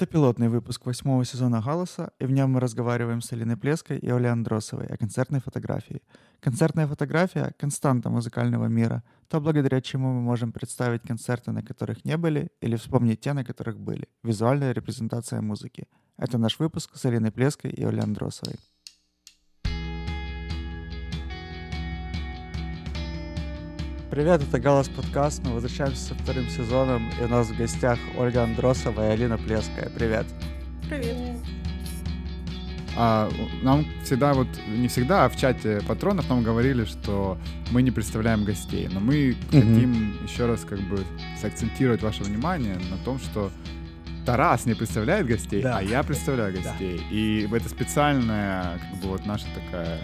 Это пилотный выпуск восьмого сезона «Галаса», и в нем мы разговариваем с Алиной Плеской и Олей Андросовой о концертной фотографии. Концертная фотография — константа музыкального мира, то, благодаря чему мы можем представить концерты, на которых не были, или вспомнить те, на которых были. Визуальная репрезентация музыки. Это наш выпуск с Алиной Плеской и Олей Андросовой. Привет, это Галас подкаст. Мы возвращаемся со вторым сезоном, и у нас в гостях Ольга Андросова и Алина Плеская. Привет. Привет. А, нам всегда вот, не всегда, а в чате патронов нам говорили, что мы не представляем гостей. Но мы mm-hmm. хотим еще раз как бы сакцентировать ваше внимание на том, что Тарас не представляет гостей, да. а я представляю гостей. Да. И это специальная, как бы вот наша такая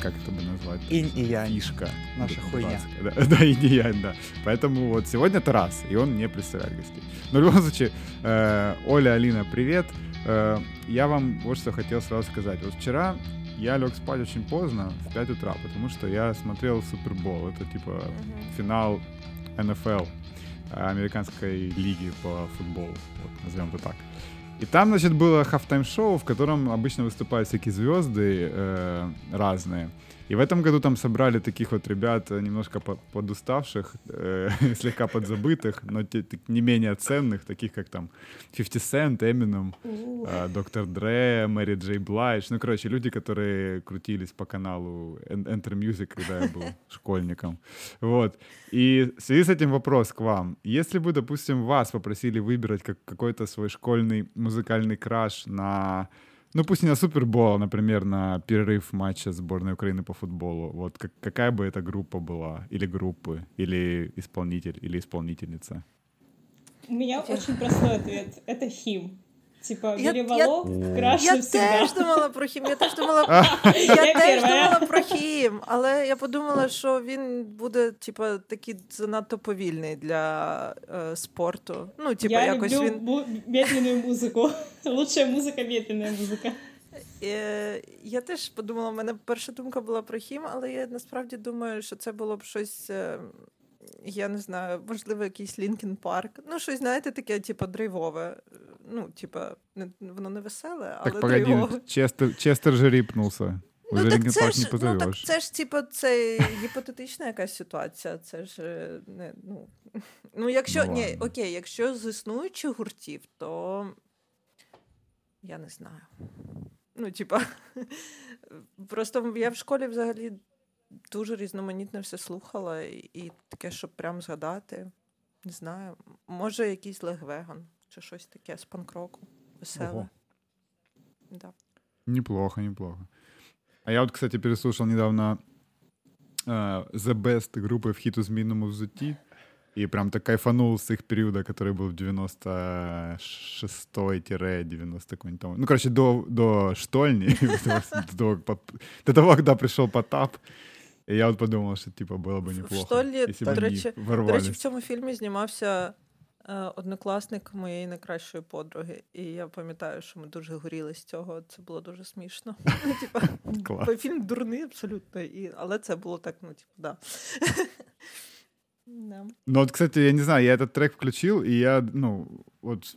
как это бы назвать? Инь и янь. Фишка. Наша хуйня. Да, да, инь и янь, да. Поэтому вот сегодня Тарас, и он не представляет гостей. Но в любом случае, э, Оля, Алина, привет. Э, я вам вот что хотел сразу сказать. Вот вчера я лег спать очень поздно, в 5 утра, потому что я смотрел Супербол. Это типа uh-huh. финал НФЛ, американской лиги по футболу, вот, назовем это так. И там, значит, было хафтайм-шоу, в котором обычно выступают всякие звезды э, разные. И в этом году там собрали таких вот ребят, э, немножко подуставших, э, слегка подзабытых, но те, не менее ценных, таких как там 50 Cent, Eminem, э, Доктор Дре, Мэри Джей Блайдж. Ну, короче, люди, которые крутились по каналу Enter Music, когда я был школьником. Вот. И в связи с этим вопрос к вам. Если бы, допустим, вас попросили выбирать как какой-то свой школьный музыкальный краш на ну, пусть не на Супербол, а, например, на перерыв матча сборной Украины по футболу. Вот как, какая бы эта группа была? Или группы? Или исполнитель? Или исполнительница? У меня очень простой ответ. Это Хим. Типа, Переволок, краще я всегда. теж думала про хім. Я теж думала я теж думала про хім, але я подумала, що він буде, типа, такий занадто повільний для е, спорту. Ну, типа, я якось люблю він... бу- медленную музику. Лучшая музика медленная музика. Е, я теж подумала, в мене перша думка була про хім, але я насправді думаю, що це було б щось. Е, я не знаю, можливо, якийсь Лінкін Парк. Ну, щось, знаєте, таке, типу, драйвове. Ну, типа, не, воно не веселе, але так, погоди, драйвове. Честер, Честер же ріпнувся. Ну, так це ж, ну, так це ж, типу, це гіпотетична якась ситуація. Це ж не, ну, ну, якщо, ну, ні, окей, якщо з існуючих гуртів, то я не знаю. Ну, типа, просто я в школі взагалі дуже різноманітно все слухала, і, і таке, щоб прям згадати. Не знаю, може, якийсь легвеган чи щось таке з панкроку. Веселе. Да. Неплохо, неплохо. А я вот, кстати, переслушал недавно uh, The Best группы в хиту «Змеиному взуті». И прям так кайфанул с их периода, который был в 96-90 какой-нибудь там. Ну, короче, до, до штольни, до, до того, когда пришел Потап. І я от подумав, що типу, було б неплохо. Що лі, до, речі, до речі, в цьому фільмі знімався е, однокласник моєї найкращої подруги. І я пам'ятаю, що ми дуже горіли з цього. Це було дуже смішно. Ну, типа, фільм дурний абсолютно, і, але це було так, ну, типу, да. Ну, от, кстати, я не знаю, я этот трек включил, и я, ну, вот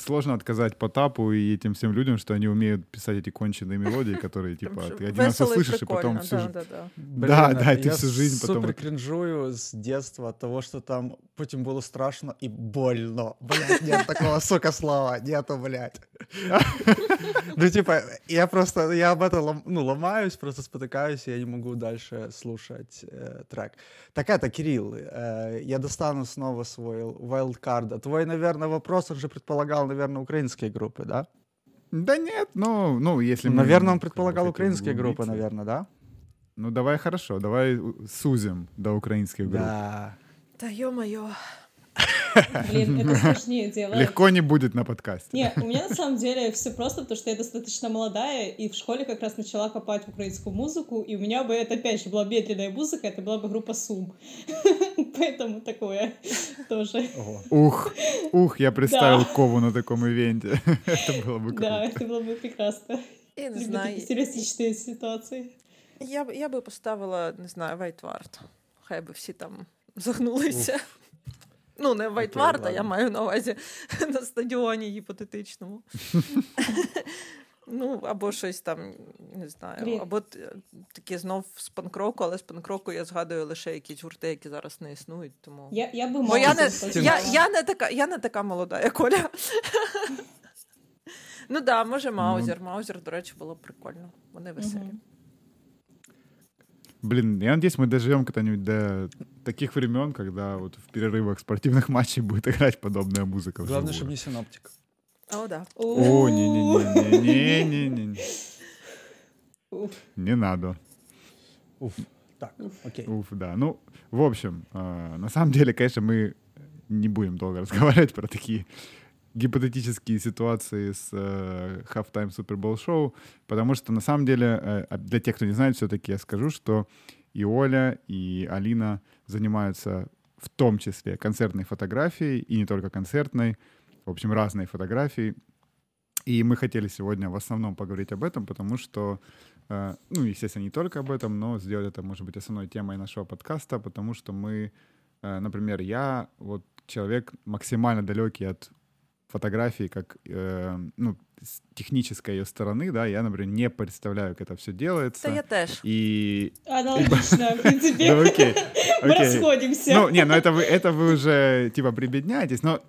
сложно отказать Потапу и этим всем людям, что они умеют писать эти конченые мелодии, которые, типа, ты один раз услышишь, и потом всю жизнь... Да, да, ты всю жизнь потом... супер кринжую с детства от того, что там потом было страшно и больно. Блядь, нет такого, сука, слова, нету, блядь. Ну, типа, я просто, я об этом, ну, ломаюсь, просто спотыкаюсь, и я не могу дальше слушать э, трек. Так это, Кирилл, э, я достану снова свой wildcard. Твой, наверное, вопрос, он же предполагает предполагал, наверное, украинские группы, да? Да нет, ну, ну если... Наверное, он предполагал украинские группы, наверное, да? Ну, давай хорошо, давай сузим до украинских групп. Да. Да ё-моё. Блин, это сложнее делать. Легко не будет на подкасте. Не, у меня на самом деле все просто, потому что я достаточно молодая, и в школе как раз начала копать украинскую музыку, и у меня бы это, опять же, была медленная музыка, это была бы группа Сум. Поэтому такое тоже. Ух, ух, я представил Кову на таком ивенте. Это было бы круто. Да, это было бы прекрасно. Я не знаю. Сюрреалістичні ситуації. Я, я би поставила, не знаю, Вайтвард. Хай би всі там загнулися. Ну, не Вайтварта, я маю на увазі на стадіоні гіпотетичному. Ну, або щось там, не знаю, Брід. або такі знов з панкроку, але з панкроку я згадую лише якісь гурти, які зараз не існують. Тому я я би Бо я не я, я, не така, я не така молода, як Оля. Ну да, може, Маузер. Маузер, до речі, було прикольно. Вони веселі. Блин, я надеюсь, мы доживем когда-нибудь до таких времен, когда вот в перерывах спортивных матчей будет играть подобная музыка. Главное, чтобы не синоптик. О, да. О, не-не-не-не-не-не. Не надо. Уф. Так, окей. Уф, да. Ну, в общем, э, на самом деле, конечно, мы не будем долго разговаривать про такие гипотетические ситуации с э, Halftime Super Bowl шоу, потому что на самом деле, э, а для тех, кто не знает, все-таки я скажу, что и Оля, и Алина занимаются в том числе концертной фотографией, и не только концертной, в общем, разные фотографии. И мы хотели сегодня в основном поговорить об этом, потому что, э, ну, естественно, не только об этом, но сделать это, может быть, основной темой нашего подкаста, потому что мы, э, например, я вот человек максимально далекий от фотографии как э, ну, с технической ее стороны, да, я, например, не представляю, как это все делается. Да я тоже. И... Аналогично, в принципе. Ну, окей. Мы расходимся. Ну, не, ну это вы, это вы уже, типа, прибедняетесь, но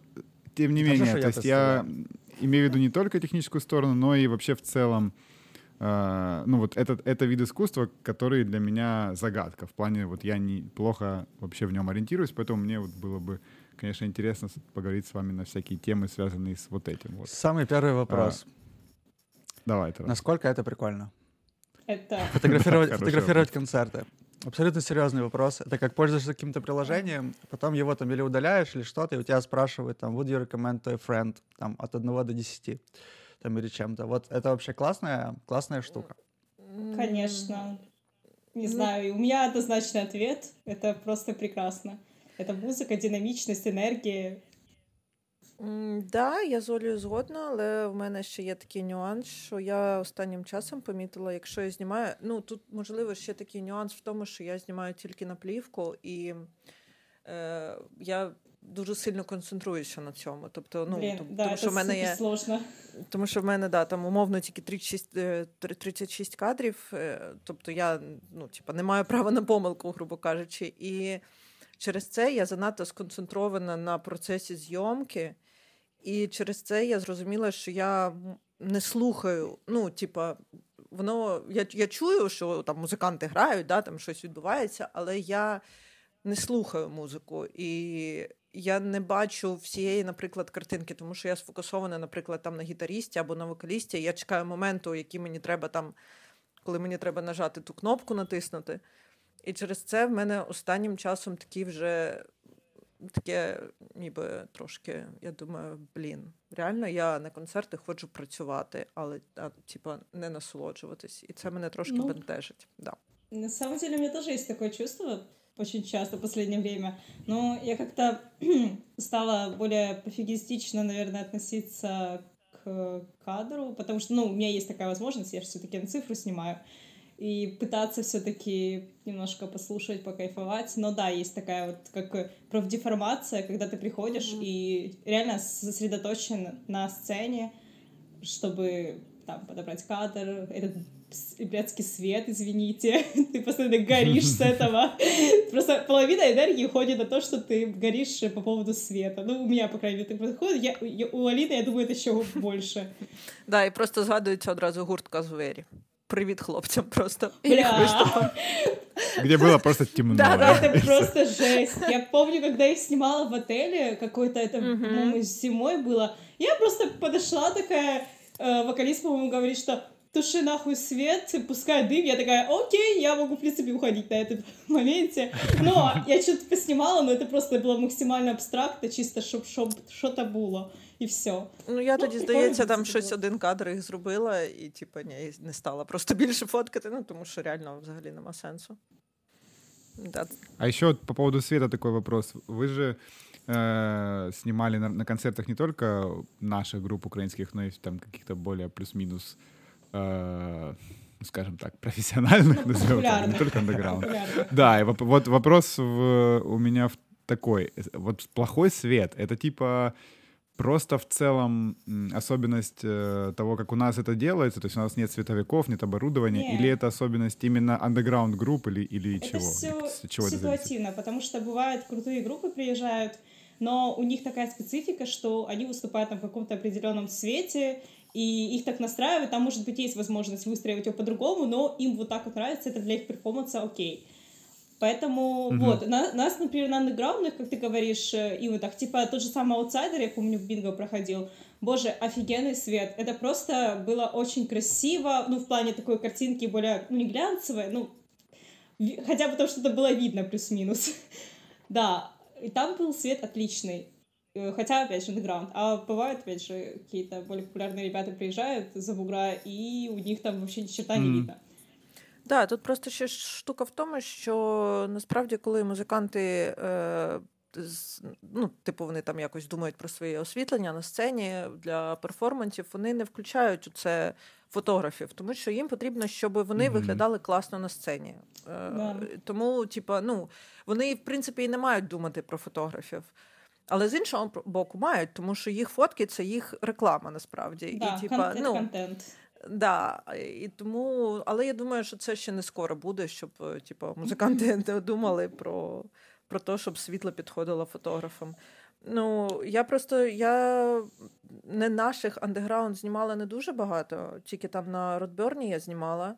тем не менее, то есть я имею в виду не только техническую сторону, но и вообще в целом, э, ну вот это, это вид искусства, который для меня загадка. В плане, вот я не плохо вообще в нем ориентируюсь, поэтому мне вот было бы конечно, интересно поговорить с вами на всякие темы, связанные с вот этим. Вот. Самый первый вопрос. А, давай, Тарас. Насколько это прикольно? Это... Фотографировать, фотографировать концерты. Абсолютно серьезный вопрос. Это как пользуешься каким-то приложением, потом его там или удаляешь, или что-то, и у тебя спрашивают там, would you recommend to a friend, там, от 1 до 10, там, или чем-то. Вот это вообще классная, классная штука. Конечно. Не знаю, у меня однозначный ответ. Это просто прекрасно. Это музика, динамічність, енергія. Да, я з Олею згодна, але в мене ще є такий нюанс, що я останнім часом помітила, якщо я знімаю. Ну тут можливо ще такий нюанс в тому, що я знімаю тільки на плівку, і е, я дуже сильно концентруюся на цьому. Тобто, ну Блін, тому, да, тому що в мене є сложно. Тому що в мене да, там умовно тільки 36 36 е, кадрів. Е, тобто я ну, типа, не маю права на помилку, грубо кажучи. І Через це я занадто сконцентрована на процесі зйомки, і через це я зрозуміла, що я не слухаю. Ну, типа, воно я я чую, що там музиканти грають, да, там щось відбувається, але я не слухаю музику. І я не бачу всієї, наприклад, картинки, тому що я сфокусована, наприклад, там на гітарісті або на вокалісті. Я чекаю моменту, який мені треба там, коли мені треба нажати ту кнопку натиснути. І через це в мене останнім часом такі вже таке, ніби трошки, я думаю, блін, реально я на концерти хочу працювати, але а, типа не насолоджуватись. І це мене трошки ну, бентежить. Да. На самом деле у меня тоже есть такое чувство очень часто в последнее время. Но я как-то стала более пофигистично, наверное, относиться к кадру, потому что, ну, у меня есть такая возможность, я все-таки на цифру снимаю и пытаться все-таки немножко послушать, покайфовать. Но да, есть такая вот как профдеформация, когда ты приходишь mm-hmm. и реально сосредоточен на сцене, чтобы там подобрать кадр, этот блядский свет, извините, ты постоянно горишь с этого. Просто половина энергии уходит на то, что ты горишь по поводу света. Ну, у меня, по крайней мере, так происходит. Я, я, у Алины, я думаю, это еще больше. Да, і просто згадується одразу гуртка звері. привет хлопцам просто. Где было просто темно. Да, да, это просто жесть. Я помню, когда я снимала в отеле, какой-то это, по-моему, зимой было, я просто подошла такая, э, вокалист, по-моему, говорит, что туши нахуй свет, пускай дым. Я такая, окей, я могу, в принципе, уходить на этом моменте. Но я что-то поснимала, но это просто было максимально абстрактно, чисто щоб что-то было. І все. Ну я ну, тоді, здається, там щось один кадр їх зробила, і типу, ні, не стала просто більше фоткати, ну тому що реально взагалі нема сенсу. Да. А еще вот по поводу света такой вопрос. Вы же э, снимали на, на концертах не только наших групп украинских, но и там каких-то более плюс-минус э, скажем так, профессиональных, назовем не только андеграунд. Да, и вот вопрос в, у меня в такой, вот плохой свет, это типа просто в целом особенность э, того, как у нас это делается, то есть у нас нет световиков, нет оборудования, нет. или это особенность именно underground групп или, или это чего? Все чего ситуативно, потому что бывают крутые группы приезжают, но у них такая специфика, что они выступают там в каком-то определенном свете, и их так настраивают, там, может быть, есть возможность выстраивать его по-другому, но им вот так вот нравится, это для их перформанса окей. Поэтому mm-hmm. вот, на, нас, например, на андеграундных, как ты говоришь, э, и вот так, типа тот же самый аутсайдер, я помню, в бинго проходил, боже, офигенный свет, это просто было очень красиво, ну, в плане такой картинки более, ну, не глянцевой, ну, хотя бы то, что это было видно плюс-минус, да, и там был свет отличный, хотя, опять же, андеграунд, а бывают, опять же, какие-то более популярные ребята приезжают за бугра, и у них там вообще ни черта не видно. Да, тут просто ще штука в тому, що насправді, коли музиканти. Е, Ну, типу, вони там якось думають про своє освітлення на сцені для перформансів, вони не включають у це фотографів, тому що їм потрібно, щоб вони mm-hmm. виглядали класно на сцені. Yeah. Е, тому, типу, ну, вони, в принципі, і не мають думати про фотографів. Але з іншого боку, мають, тому що їх фотки це їх реклама насправді. Да, і, типа, ну, контент. Да, і тому, але я думаю, що це ще не скоро буде, щоб е, типу, музиканти не думали про про те, щоб світло підходило фотографам. Ну, я просто я не наших андеграунд знімала не дуже багато, тільки там на Родберні я знімала.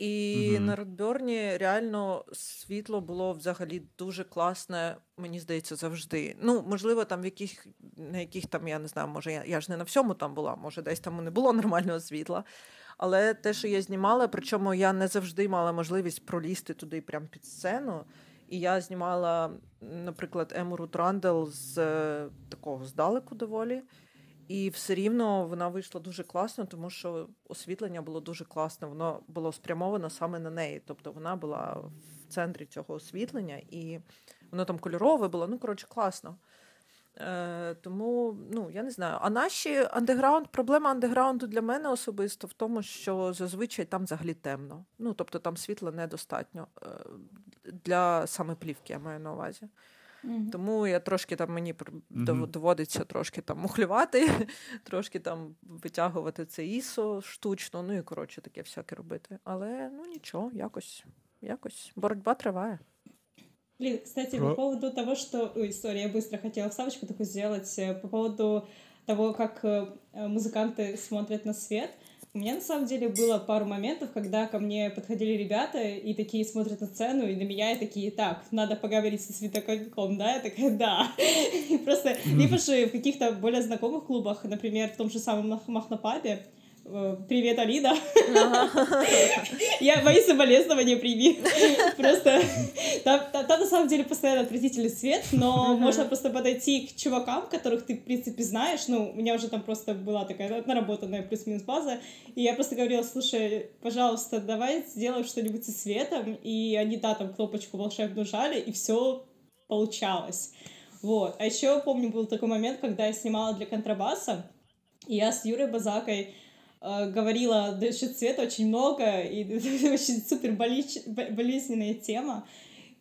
І mm на Родберні реально світло було взагалі дуже класне, мені здається, завжди. Ну, можливо, там в яких, на яких там, я не знаю, може, я, я ж не на всьому там була, може, десь там не було нормального світла. Але те, що я знімала, причому я не завжди мала можливість пролізти туди прямо під сцену. І я знімала, наприклад, Емуру Трандел з такого здалеку доволі. І все рівно вона вийшла дуже класно, тому що освітлення було дуже класне. Воно було спрямовано саме на неї. Тобто вона була в центрі цього освітлення, і воно там кольорове було. Ну, коротше, класно. Е, Тому, ну, я не знаю. А наші андеграунд, проблема андеграунду для мене особисто в тому, що зазвичай там взагалі темно. Ну, тобто там світла недостатньо е, для саме плівки, я маю на увазі. Mm-hmm. Тому я трошки там мені mm-hmm. доводиться трошки там мухлювати, трошки там витягувати це ісо штучно, ну і коротше таке всяке робити. Але ну нічого, якось, якось боротьба триває. Блин, кстати, Про... по поводу того, что... Ой, сори, я быстро хотела вставочку такую сделать. Э, по поводу того, как э, музыканты смотрят на свет. У меня на самом деле было пару моментов, когда ко мне подходили ребята и такие смотрят на сцену, и на меня и такие, так, надо поговорить со светоконьком, да? Я такая, да. И просто, либо же в каких-то более знакомых клубах, например, в том же самом Махнопабе, Э, привет, Алина. Я мои соболезнования прими. Просто там, там, там на самом деле постоянно отвратительный свет, но можно просто подойти к чувакам, которых ты, в принципе, знаешь. Ну, у меня уже там просто была такая наработанная плюс-минус база. И я просто говорила, слушай, пожалуйста, давай сделаем что-нибудь со светом. И они, да, там кнопочку волшебную жали, и все получалось. Вот. А еще помню, был такой момент, когда я снимала для контрабаса, и я с Юрой Базакой Э, говорила насчет цвета очень много, и это очень супер болезненная тема.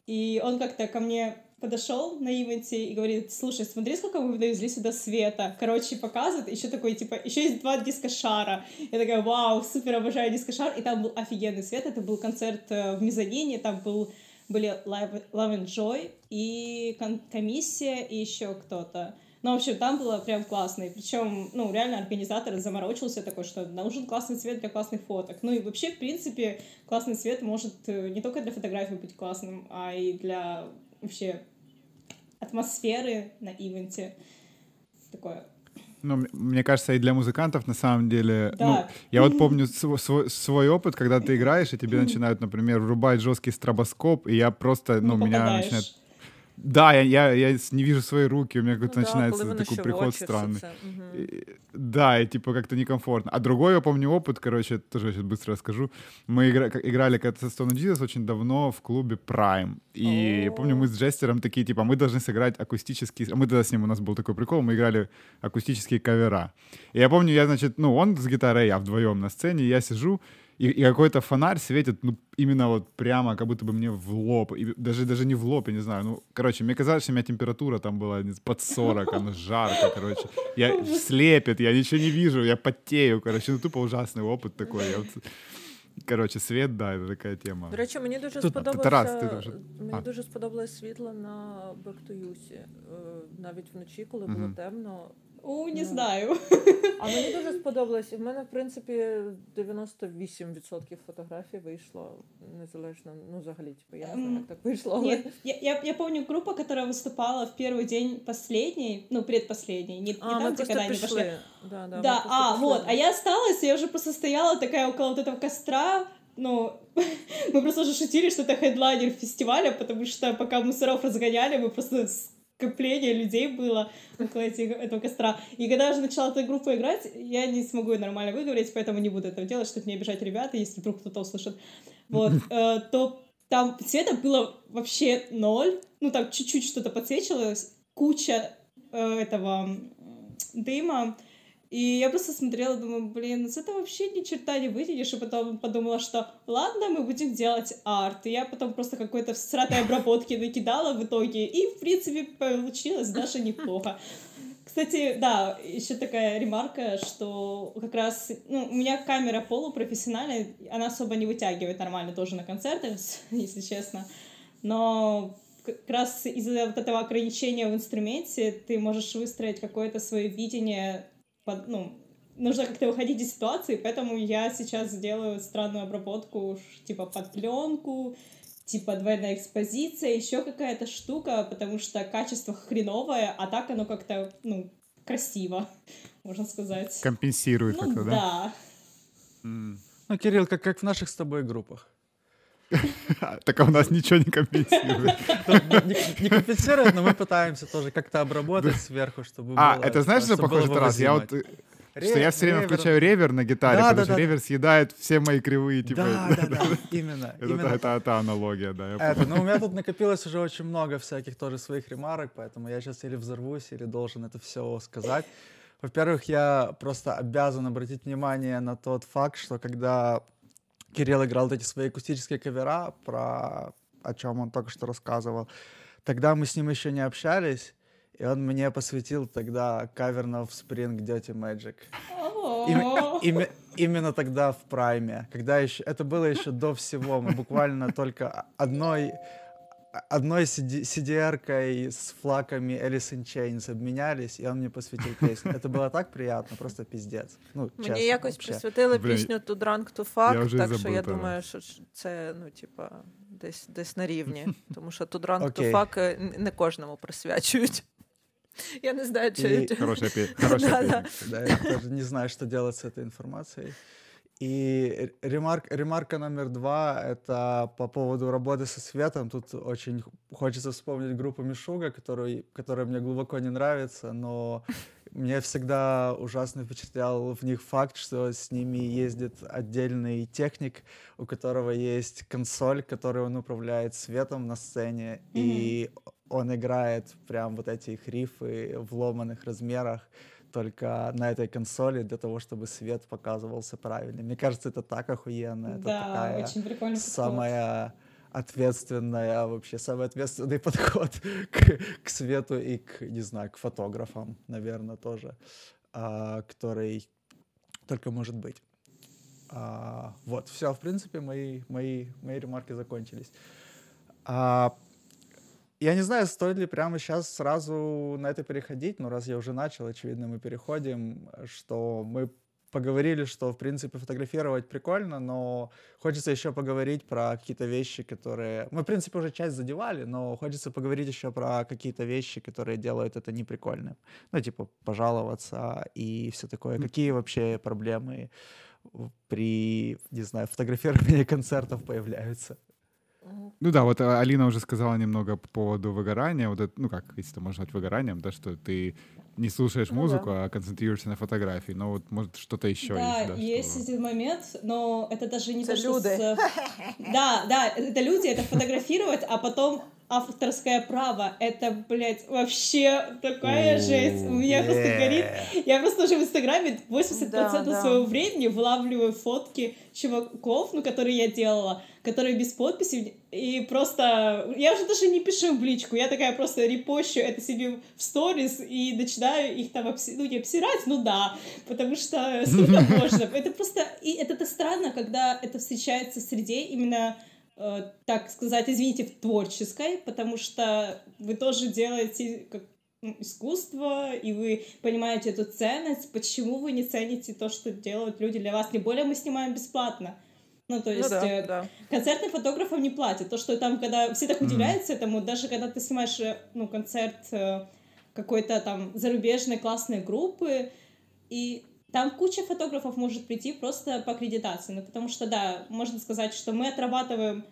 И он как-то ко мне подошел на ивенте и говорит, слушай, смотри, сколько мы довезли сюда света. Короче, показывает, еще такой, типа, еще есть два дискошара. Я такая, вау, супер, обожаю дискошар. И там был офигенный свет, это был концерт э, в Мезонине, там был, были Love, Love and Joy и комиссия, и еще кто-то. Ну, в общем, там было прям классно. И причем, ну, реально организатор заморочился такой, что нужен классный цвет для классных фоток. Ну и вообще, в принципе, классный цвет может э, не только для фотографий быть классным, а и для вообще атмосферы на ивенте. Такое ну, мне кажется, и для музыкантов на самом деле. Да. Ну, я вот помню свой, свой опыт, когда ты играешь, и тебе начинают, например, врубать жесткий стробоскоп, и я просто, ну, меня начинает да, я, я, я не вижу свои руки, у меня какой-то ну, начинается да, такой приход странный. Угу. И, да, и типа как-то некомфортно. А другой, я помню, опыт, короче, тоже сейчас быстро расскажу. Мы игра, играли когда-то со Stone Jesus очень давно в клубе Prime. И О-о-о. я помню, мы с Джестером такие, типа, мы должны сыграть акустические... Мы тогда с ним, у нас был такой прикол, мы играли акустические кавера. И я помню, я, значит, ну, он с гитарой, я вдвоем на сцене, я сижу, и, и какой-то фонарь светит, ну, именно вот прямо, как будто бы мне в лоб, и даже, даже не в лоб, я не знаю, ну, короче, мне казалось, что у меня температура там была под 40, оно жарко, короче, я слепит, я ничего не вижу, я потею, короче, ну, тупо ужасный опыт такой, я вот... Коротше, світ, да, це така тема. До речі, мені дуже Тут, сподобалося Тарас, ти дуже... мені а. дуже сподобалось світло на Бектоюсі. Навіть вночі, коли було mm-hmm. темно, у, не знаю. А мені дуже сподобалось. І в мене, в принципі, 98% фотографій вийшло незалежно. Ну, взагалі, типу, я не знаю, як так вийшло. Нет, я, я, я помню группу, которая выступала в первый день последний, ну, предпоследний, не, не а, там, где когда они пошли. Да, да, да а, пришли. вот, а я осталась, и я уже просто стояла такая около вот этого костра, ну, мы просто уже шутили, что это хедлайнер фестиваля, потому что пока мусоров разгоняли, мы просто скопление людей было около этих, этого костра. И когда я уже начала эту группу играть, я не смогу нормально выговорить, поэтому не буду этого делать, чтобы не обижать ребята, если вдруг кто-то услышит. Вот, э, то там цвета было вообще ноль, ну там чуть-чуть что-то подсвечивалось, куча э, этого дыма, и я просто смотрела, думаю, блин, с этого вообще ни черта не вытянешь, и потом подумала, что ладно, мы будем делать арт. И я потом просто какой-то сратой обработки накидала в итоге, и, в принципе, получилось даже неплохо. Кстати, да, еще такая ремарка, что как раз, ну, у меня камера полупрофессиональная, она особо не вытягивает нормально тоже на концертах, если честно, но как раз из-за вот этого ограничения в инструменте ты можешь выстроить какое-то свое видение ну, нужно как-то выходить из ситуации, поэтому я сейчас делаю странную обработку, типа под пленку, типа двойная экспозиция, еще какая-то штука, потому что качество хреновое, а так оно как-то, ну, красиво, можно сказать. Компенсирует ну, как-то, да? Да. Mm. Ну, Кирилл, как, как в наших с тобой группах. Так а у нас ничего не компенсирует. Не компенсирует, но мы пытаемся тоже как-то обработать сверху, чтобы А, это знаешь, что похоже раз? Я вот что я все время включаю ревер на гитаре, потому что ревер съедает все мои кривые, типа. Да, да, да, именно. Это аналогия, да. это, ну, у меня тут накопилось уже очень много всяких тоже своих ремарок, поэтому я сейчас или взорвусь, или должен это все сказать. Во-первых, я просто обязан обратить внимание на тот факт, что когда Кирилл играл вот эти свои акустические кавера, про о чем он только что рассказывал. Тогда мы с ним еще не общались, и он мне посвятил тогда кавер на Spring Dirty Magic. Им, им, именно тогда в прайме, когда еще это было еще до всего, мы буквально только одной одной CDR-кой с флаками Alice in Chains обменялись, и он мне посвятил песню. Это было так приятно, просто пиздец. Ну, чесно, Мені якось вообще. присвятили пісню To Drunk to Fuck, так що я думаю, що це, ну, типа, десь, десь на рівні. Тому що To Drunk okay. to Fuck не кожному присвячують. Я не знаю, чи... И... Хорошая, хорошая да, да. да, я тоже не знаю, что делать с этой информацией. И ремарк, ремарка номер два — это по поводу работы со светом. Тут очень хочется вспомнить группу Мишуга, которую, которая мне глубоко не нравится, но мне всегда ужасно впечатлял в них факт, что с ними ездит отдельный техник, у которого есть консоль, которой он управляет светом на сцене, mm-hmm. и он играет прям вот эти их рифы в ломаных размерах Только на этой консоли для того, чтобы свет показывался правильно. Мне кажется, это так охуенно. Это да, такая очень прикольно. Самая ответственная, вообще самый ответственный подход к, к свету и к, не знаю, к фотографам, наверное, тоже, а, который только может быть. А, вот, все, в принципе, мои, мои, мои ремарки закончились. А, я не знаю, стоит ли прямо сейчас сразу на это переходить, но раз я уже начал, очевидно, мы переходим, что мы поговорили, что, в принципе, фотографировать прикольно, но хочется еще поговорить про какие-то вещи, которые... Мы, в принципе, уже часть задевали, но хочется поговорить еще про какие-то вещи, которые делают это неприкольным. Ну, типа, пожаловаться и все такое. Какие вообще проблемы при, не знаю, фотографировании концертов появляются? Ну да, вот а, Алина уже сказала немного по поводу выгорания. Вот это, ну как, если это можно назвать выгоранием, да, что ты не слушаешь ну, музыку, да. а концентрируешься на фотографии. Но вот может что-то еще да, есть. Да, есть что... один момент, но это даже не это то, люди. что с... Да, да, это люди, это фотографировать, а потом авторское право, это, блядь, вообще такая жесть. У меня просто горит. Я просто уже в Инстаграме 80% да, да. своего времени вылавливаю фотки чуваков, ну, которые я делала, которые без подписи, и просто... Я уже даже не пишу в личку, я такая просто репощу это себе в сторис и начинаю их там, обси... ну, не обсирать, ну да, потому что сколько можно. Это просто... И это, странно, когда это встречается в среде именно так сказать, извините, в творческой, потому что вы тоже делаете как ну, искусство, и вы понимаете эту ценность, почему вы не цените то, что делают люди для вас. Тем более мы снимаем бесплатно. Ну, то ну есть ну, да, э, да. концертным фотографам не платят. То, что там, когда все так удивляются mm-hmm. этому, даже когда ты снимаешь э, ну, концерт э, какой-то там зарубежной классной группы, и там куча фотографов может прийти просто по аккредитации, ну, потому что, да, можно сказать, что мы отрабатываем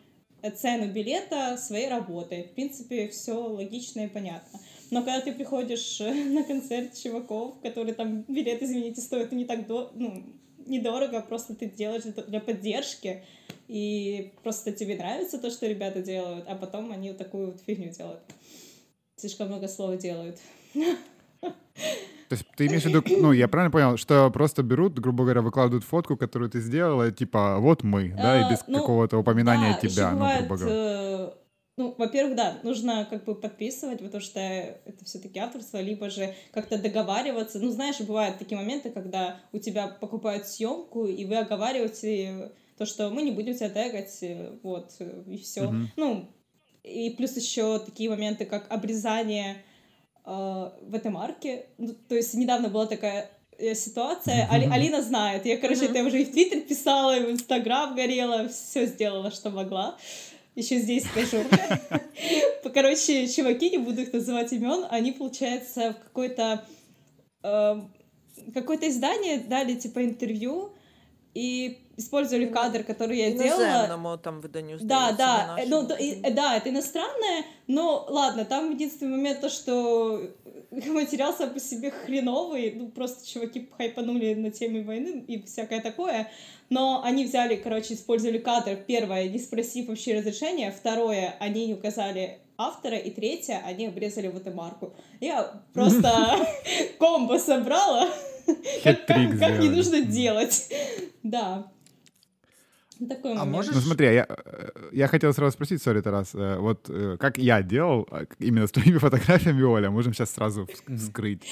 цену билета своей работой. В принципе, все логично и понятно. Но когда ты приходишь на концерт чуваков, которые там билет, извините, стоят не так до... ну, недорого, просто ты делаешь это для поддержки, и просто тебе нравится то, что ребята делают, а потом они такую вот фигню делают. Слишком много слов делают. То есть ты имеешь в виду, ну, я правильно понял, что просто берут, грубо говоря, выкладывают фотку, которую ты сделала, типа, вот мы, да, и без ну, какого-то упоминания тебя, ну, грубо говоря. Э, ну, во-первых, да, нужно как бы подписывать, потому что это все-таки авторство, либо же как-то договариваться. Ну, знаешь, бывают такие моменты, когда у тебя покупают съемку, и вы оговариваете то, что мы не будем тебя тегать, э, вот, и все. Mm-hmm. Ну, и плюс еще такие моменты, как обрезание в этой марке. Ну, то есть недавно была такая э, ситуация. Али, Алина знает. Я, короче, это уже и в Твиттер писала, и в Инстаграм горела, все сделала, что могла. Еще здесь скажу. Короче, чуваки, не буду их называть имен, они, получается, в какое-то э, какое-то издание дали, типа, интервью, и использовали кадр, который я делала. там выданию Да, да, ну, да, и, да, это иностранное, но ладно, там единственный момент то, что материал сам по себе хреновый, ну, просто чуваки хайпанули на теме войны и всякое такое, но они взяли, короче, использовали кадр, первое, не спросив вообще разрешения, второе, они не указали автора, и третье, они обрезали вот эту марку. Я просто комбо собрала, как не нужно делать. Да. Такой а можешь... Ну смотри, я, э, я хотел сразу спросить, сори, Тарас, э, вот э, как я делал именно с твоими фотографиями, Оля, можем сейчас сразу вскрыть,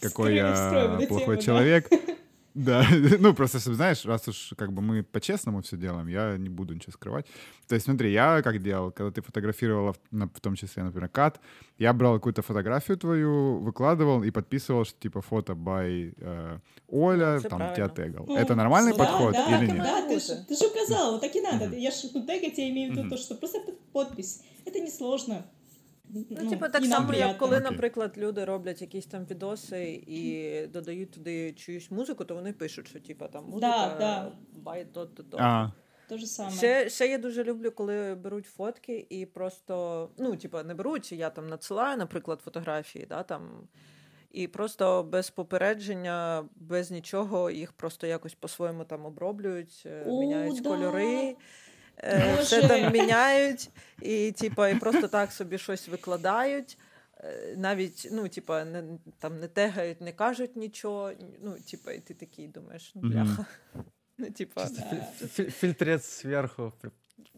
какой я плохой человек. Да, ну просто, знаешь, раз уж как бы мы по-честному все делаем, я не буду ничего скрывать. То есть смотри, я как делал, когда ты фотографировала, в, в том числе, например, кат, я брал какую-то фотографию твою, выкладывал и подписывал, что типа фото by э, Оля, все там правильно. тебя тегал. Ну, Это нормальный да, подход да, или нет? Да, ты же, ты же указал, вот так и надо. Mm-hmm. Я же ну, тегать, я имею в виду mm-hmm. то, что просто подпись. Это несложно. Ну, ну, типу, так само, як коли, наприклад, люди роблять якісь там відоси і додають туди чиюсь музику, то вони пишуть, що типу, там музика да, да. бай то то то То же саме. Ще ще я дуже люблю, коли беруть фотки і просто, ну, типу, не беруть, я там надсилаю, наприклад, фотографії, да, там, і просто без попередження, без нічого, їх просто якось по-своєму там оброблюють, О, міняють да. кольори. Е, все там міняють, і типа, і просто так собі щось викладають. Е, навіть, ну, типа, не там не тегають, не кажуть нічого. Ну, типа, і ти такий думаєш, ну, бляха. Ну, типа... Фильтрец сверху.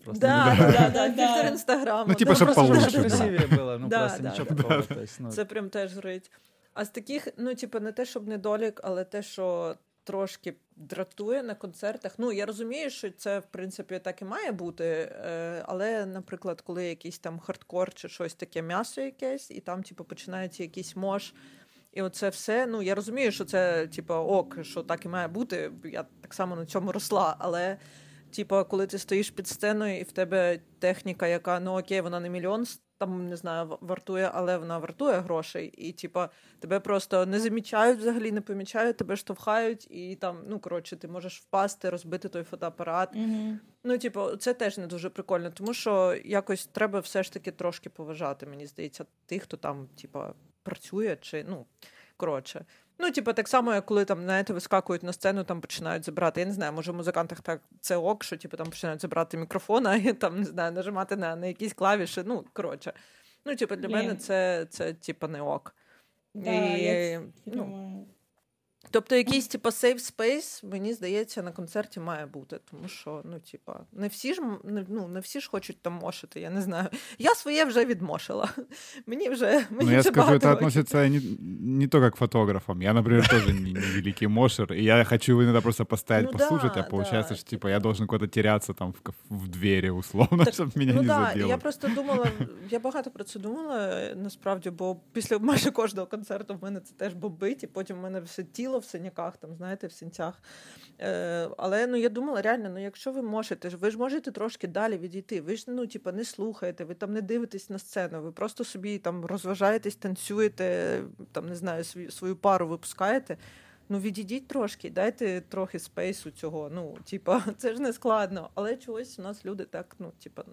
Просто да, да, да, да, фильтр інстаграму. Ну, типа, щоб получше. красивее було, ну, просто нічого такого. Ну. Це прям теж зрить. А з таких, ну, типа, не те, щоб недолік, але те, що трошки дратує на концертах. Ну, я розумію, що це, в принципі, так і має бути. Е, але, наприклад, коли якийсь там хардкор чи щось таке м'ясо якесь, і там, типу, починається якийсь мож. І оце все. Ну, я розумію, що це, типу, ок, що так і має бути. Я так само на цьому росла. Але, типу, коли ти стоїш під сценою, і в тебе техніка, яка ну окей, вона не мільйон там не знаю, вартує, але вона вартує грошей, і типа тебе просто не замічають взагалі, не помічають, тебе штовхають, і там, ну коротше, ти можеш впасти, розбити той фотоапарат. Mm-hmm. Ну, типу, це теж не дуже прикольно, тому що якось треба все ж таки трошки поважати, мені здається, тих, хто там, типа, працює, чи ну. Коротше. Ну, типу, так само, як коли там, знаєте, вискакують на сцену, там починають забирати. Я не знаю, може в музикантах так це ок, що типу, там починають забирати мікрофона і там не знаю, нажимати на на якісь клавіші. Ну, коротше. Ну, типу, для мене це, це типу, не ок. Да, і, я ну, Тобто якийсь типу, safe space, мені здається, на концерті має бути, тому що ну, типа, не всі ж не, ну, не всі ж хочуть там мошити, я не знаю. Я своє вже відмошила. Мені вже мені Ну, я вже скажу, это относится не, не только к фотографам. Я, например, тоже не, не великий мошер, и я хочу иногда просто постоять, Ну послушать, да, а получается, да, что типа я должен куда-то теряться там в, в двери, условно, Так, чтобы меня ну не да, задело. я просто думала, я багато про це думала насправді, бо після майже кожного концерту в мене це теж бомбить, і потім в мене все тіло в синяках, там, знаєте, в синцях. Е, але ну я думала, реально, ну якщо ви можете, ви ж можете трошки далі відійти. Ви ж ну, типа, не слухаєте, ви там не дивитесь на сцену, ви просто собі там розважаєтесь, танцюєте, там не знаю, свою, пару випускаєте. Ну, відійдіть трошки, дайте трохи спейсу цього. Ну, типа, це ж не складно. Але чогось у нас люди так, ну, типа.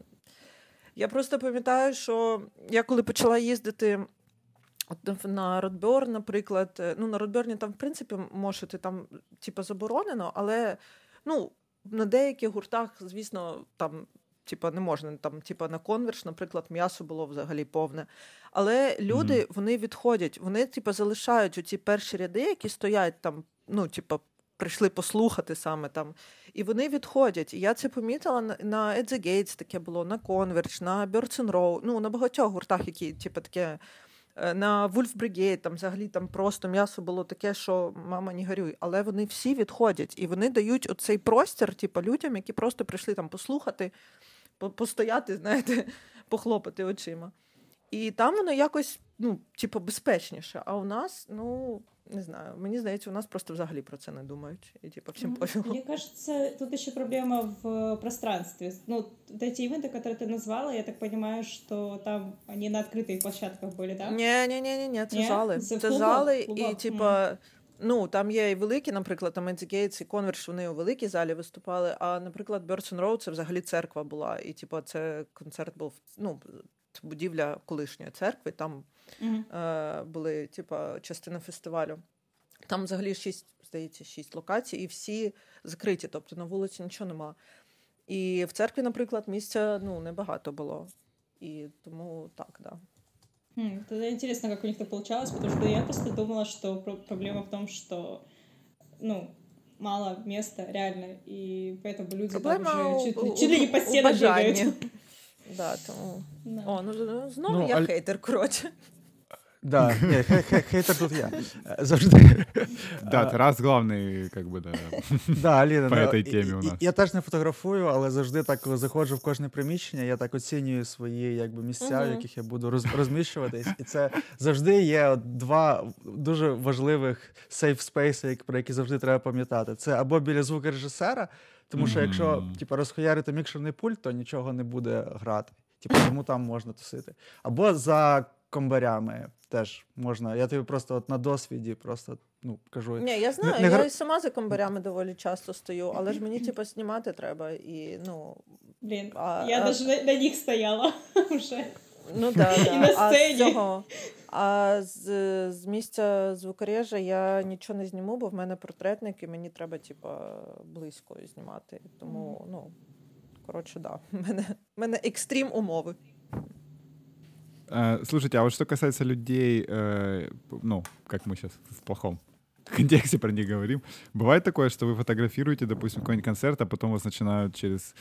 Я просто пам'ятаю, що я коли почала їздити от на Родберн, наприклад, е, ну на Родберні там, в принципі, можете там, типа, заборонено, але ну, на деяких гуртах, звісно, там. Типа не можна там, типа на конверш, наприклад, м'ясо було взагалі повне. Але люди Мгм. вони відходять, вони типа залишають оці перші ряди, які стоять там, ну, типа, прийшли послухати саме там. І вони відходять. І я це помітила на, на At the Gates таке було, на Converge, на Birds and Row, ну на багатьох гуртах, які, типу, таке. Е, На Вульф Brigade, там взагалі там просто м'ясо було таке, що мама не горюй. Але вони всі відходять і вони дають оцей простір, типу, людям, які просто прийшли там послухати, постояти, знаєте, похлопати очима. І там воно якось, ну, типу, безпечніше. А у нас, ну, не знаю, мені здається, у нас просто взагалі про це не думають. І типу, всім М, пофігу. Мне кажется, тут еще проблема в э, пространстве. Ну, вот эти ивенты, которые ты назвала, я так понимаю, что там они на открытых площадках были, да? Ні, ні, ні, ні, ні, це Ні? зали. Це Це, в клубах? зали, Клубах? і типа. Ну, там є і великі, наприклад, там Edge Gates і Converge, вони у великій залі виступали. А, наприклад, Birds and Row це взагалі церква була. І, типу, це концерт був, ну, будівля колишньої церкви. Там Мгм. е, були, типа, частина фестивалю. Там взагалі шість, здається, шість локацій, і всі закриті, тобто на вулиці нічого нема. І в церкві, наприклад, місця ну, небагато було. І тому так, да. Хм, Тогда интересно, как у них так получалось, потому что я просто думала, что проблема в том, что, ну, мало места, реально, и поэтому люди Проблема там уже чуть, у, чуть ли не по стенам бегают. Да, тому... Да. О, ну ну, знову Ну, я Аль- хейтер, коротше. Да, ні, хей- хей- хейтер тут я. Е, Завжди. Да, А, Тарас главный, как бы, да. Да, Аліна, По ну, этой і- темі у і- нас. Я теж не фотографую, але завжди так коли заходжу в кожне приміщення, я так оцінюю свої якби, місця, в Мгм. яких я буду роз, розміщуватись. І це завжди є от два дуже важливих сейф спейси, як- про які завжди треба пам'ятати. Це або біля звукорежисера, тому що якщо типу, розхуярити мікшерний пульт, то нічого не буде грати. Типу, тому там можна тусити. Або за комбарями теж можна. Я тобі просто от на досвіді просто ну, кажу. Ні, я знаю, не я гра- і сама за комбарями доволі часто стою, але ж мені, типу, знімати треба. І, ну, Блин, А- я а- даже на, на них стояла уже. ну да, І да. на А сцені. з цього. А з, з місця звукорежа я нічого не зніму, бо в мене портретник, і мені треба, типу, близько знімати. Тому, ну, коротше, да. В мене, в мене екстрім умови. Э, Слушайте, а вот что касается людей, э, п- ну, как мы сейчас в плохом контексте про них говорим, бывает такое, что вы фотографируете, допустим, какой-нибудь концерт, а потом вас начинают через,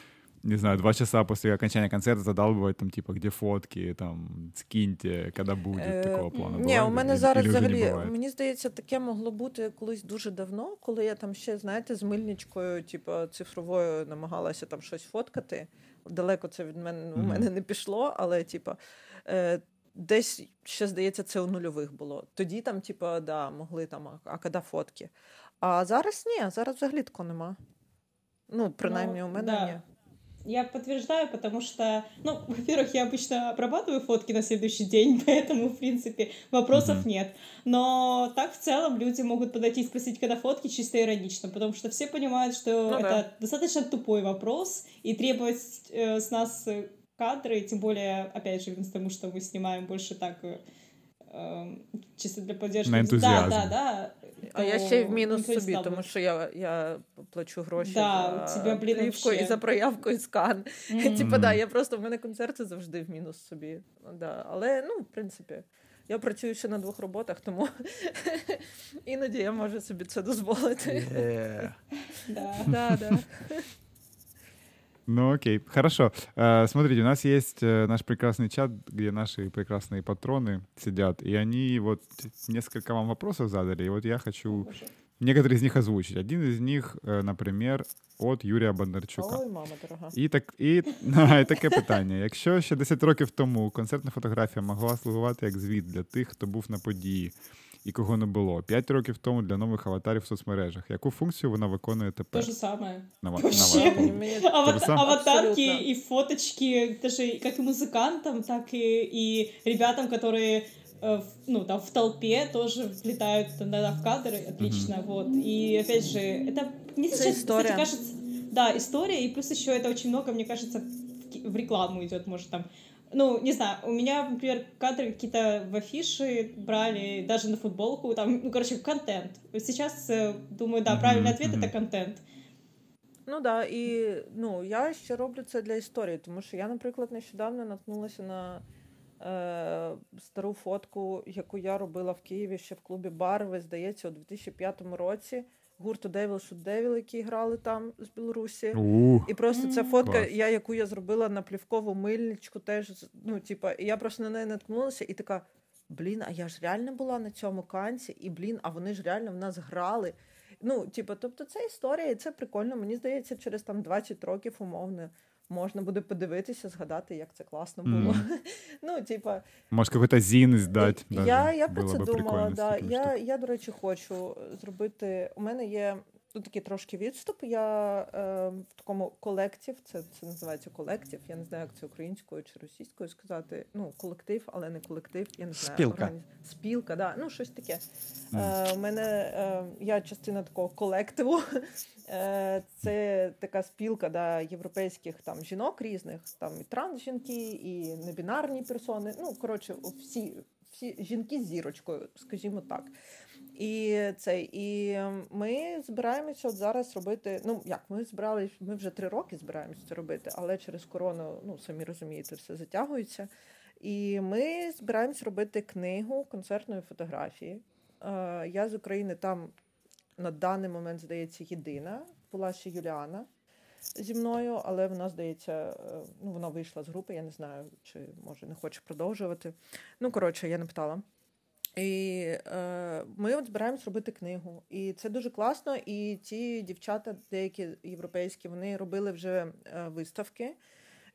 не знаю, два часа после окончания концерта задалбывать там, типа, где фотки, там, скиньте, когда будет, Е, такого плана. Ні, бывает? у мене Или- зараз или уже не взагалі, бывает? мені здається, таке могло бути колись дуже давно, коли я там ще, знаєте, з мильничкою, типу, цифровою намагалася там щось фоткати. Далеко це від мене у Мгм. мене не пішло, але, типу, е, десь ще здається, це у нульових було. Тоді там, типу, да, могли там, а, а коли фотки. А зараз ні, зараз взагалі такого нема. Ну, принаймні, Ну, у мене да. ні. Я подтверждаю, потому что, ну, во-первых, я обычно обрабатываю фотки на следующий день, поэтому, в принципе, вопросов Мгм. нет. Но так в целом люди могут подойти и спросить, когда фотки, чисто иронично, потому что все понимают, что Ну это да. достаточно тупой вопрос, и требовать э, с нас э, кадры, тем более, опять же, потому что мы снимаем больше так э, чисто для поддержки. На ентузіазм. Да, да, да. А я ще й в мінус собі, тому що я я плачу гроші да, за тебе, блін, плівку і за проявку і скан. Mm-hmm. Типа, да, я просто в мене концерти завжди в мінус собі. Да. Але, ну, в принципі, я працюю ще на двох роботах, тому іноді я можу собі це дозволити. Yeah. Да. Да, да. Ну окей, хорошо. Uh, смотрите, у нас есть uh, наш прекрасный чат, где наши прекрасные патроны сидят, и они вот несколько вам вопросов задали, и вот я хочу некоторые из них озвучить. Один из них, uh, например, от Юрія Бондарчука. Ой, мама дорога. І так, і, і таке питання: якщо ще 10 років тому концертна фотографія могла слугувати як звіт для тих, хто був на події, і кого не було. П'ять років тому для нових аватарів в соцмережах. Яку функцію вона виконує тепер? То же самое. На, на Вообще. Ават, самое? аватарки Абсолютно. и фоточки, даже как и музыкантам, так и, и ребятам, которые э, в- ну, там, в толпе тоже влетают иногда в кадры, отлично, вот. И, опять же, это мне Это сейчас, история. кстати, кажется, да, история, и плюс еще это очень много, мне кажется, в ки- в рекламу идет, может, там, ну, не знаю, у меня, например, кадры какие-то в афиши брали, даже на футболку, там, ну, короче, контент. Сейчас, э, думаю, да, Мгм, правильный ответ — мгм. это контент. Ну да, і ну, я ще роблю це для історії, тому що я, наприклад, нещодавно наткнулася на е, стару фотку, яку я робила в Києві ще в клубі Барви, здається, у 2005 році. Гурту Devil Shoot Devil, які грали там з Білорусі. Ух, І просто ця фотка, Клас. я, яку я зробила на плівкову мильничку, теж ну, типа, я просто на неї наткнулася і така: блін, а я ж реально була на цьому канці, і блін, а вони ж реально в нас грали. Ну, типа, тобто, це історія, і це прикольно. Мені здається, через там 20 років умовно можна буде подивитися, згадати, як це класно було. Mm. Ну, типа, може, какой-то зин издать. я, я про це думала. Да. Я, я, до речі, хочу зробити. У мене є ну, такий трошки відступ. Я е, в такому колектив, це, це називається колектив. Я не знаю, як це українською чи російською сказати. Ну, колектив, але не колектив. Я не знаю. Спілка. органі- Спілка, да. ну щось таке. Е, у мене е, я частина такого колективу. Е, це така спілка да, європейських там жінок різних, там і транс-жінки, і небінарні персони. Ну, коротше, всі, всі жінки з зірочкою, скажімо так. І це, і ми збираємося от зараз робити. Ну як ми збирались, ми вже три роки збираємося це робити, але через корону, ну самі розумієте, все затягується. І ми збираємось робити книгу концертної фотографії. Я з України там на даний момент, здається, єдина. Була ще Юліана зі мною, але вона, здається, е, ну, вона вийшла з групи, я не знаю, чи може не хоче продовжувати. Ну, коротше, я не питала. І е, ми от збираємось робити книгу. І це дуже класно. І ті дівчата, деякі європейські, вони робили вже е, виставки.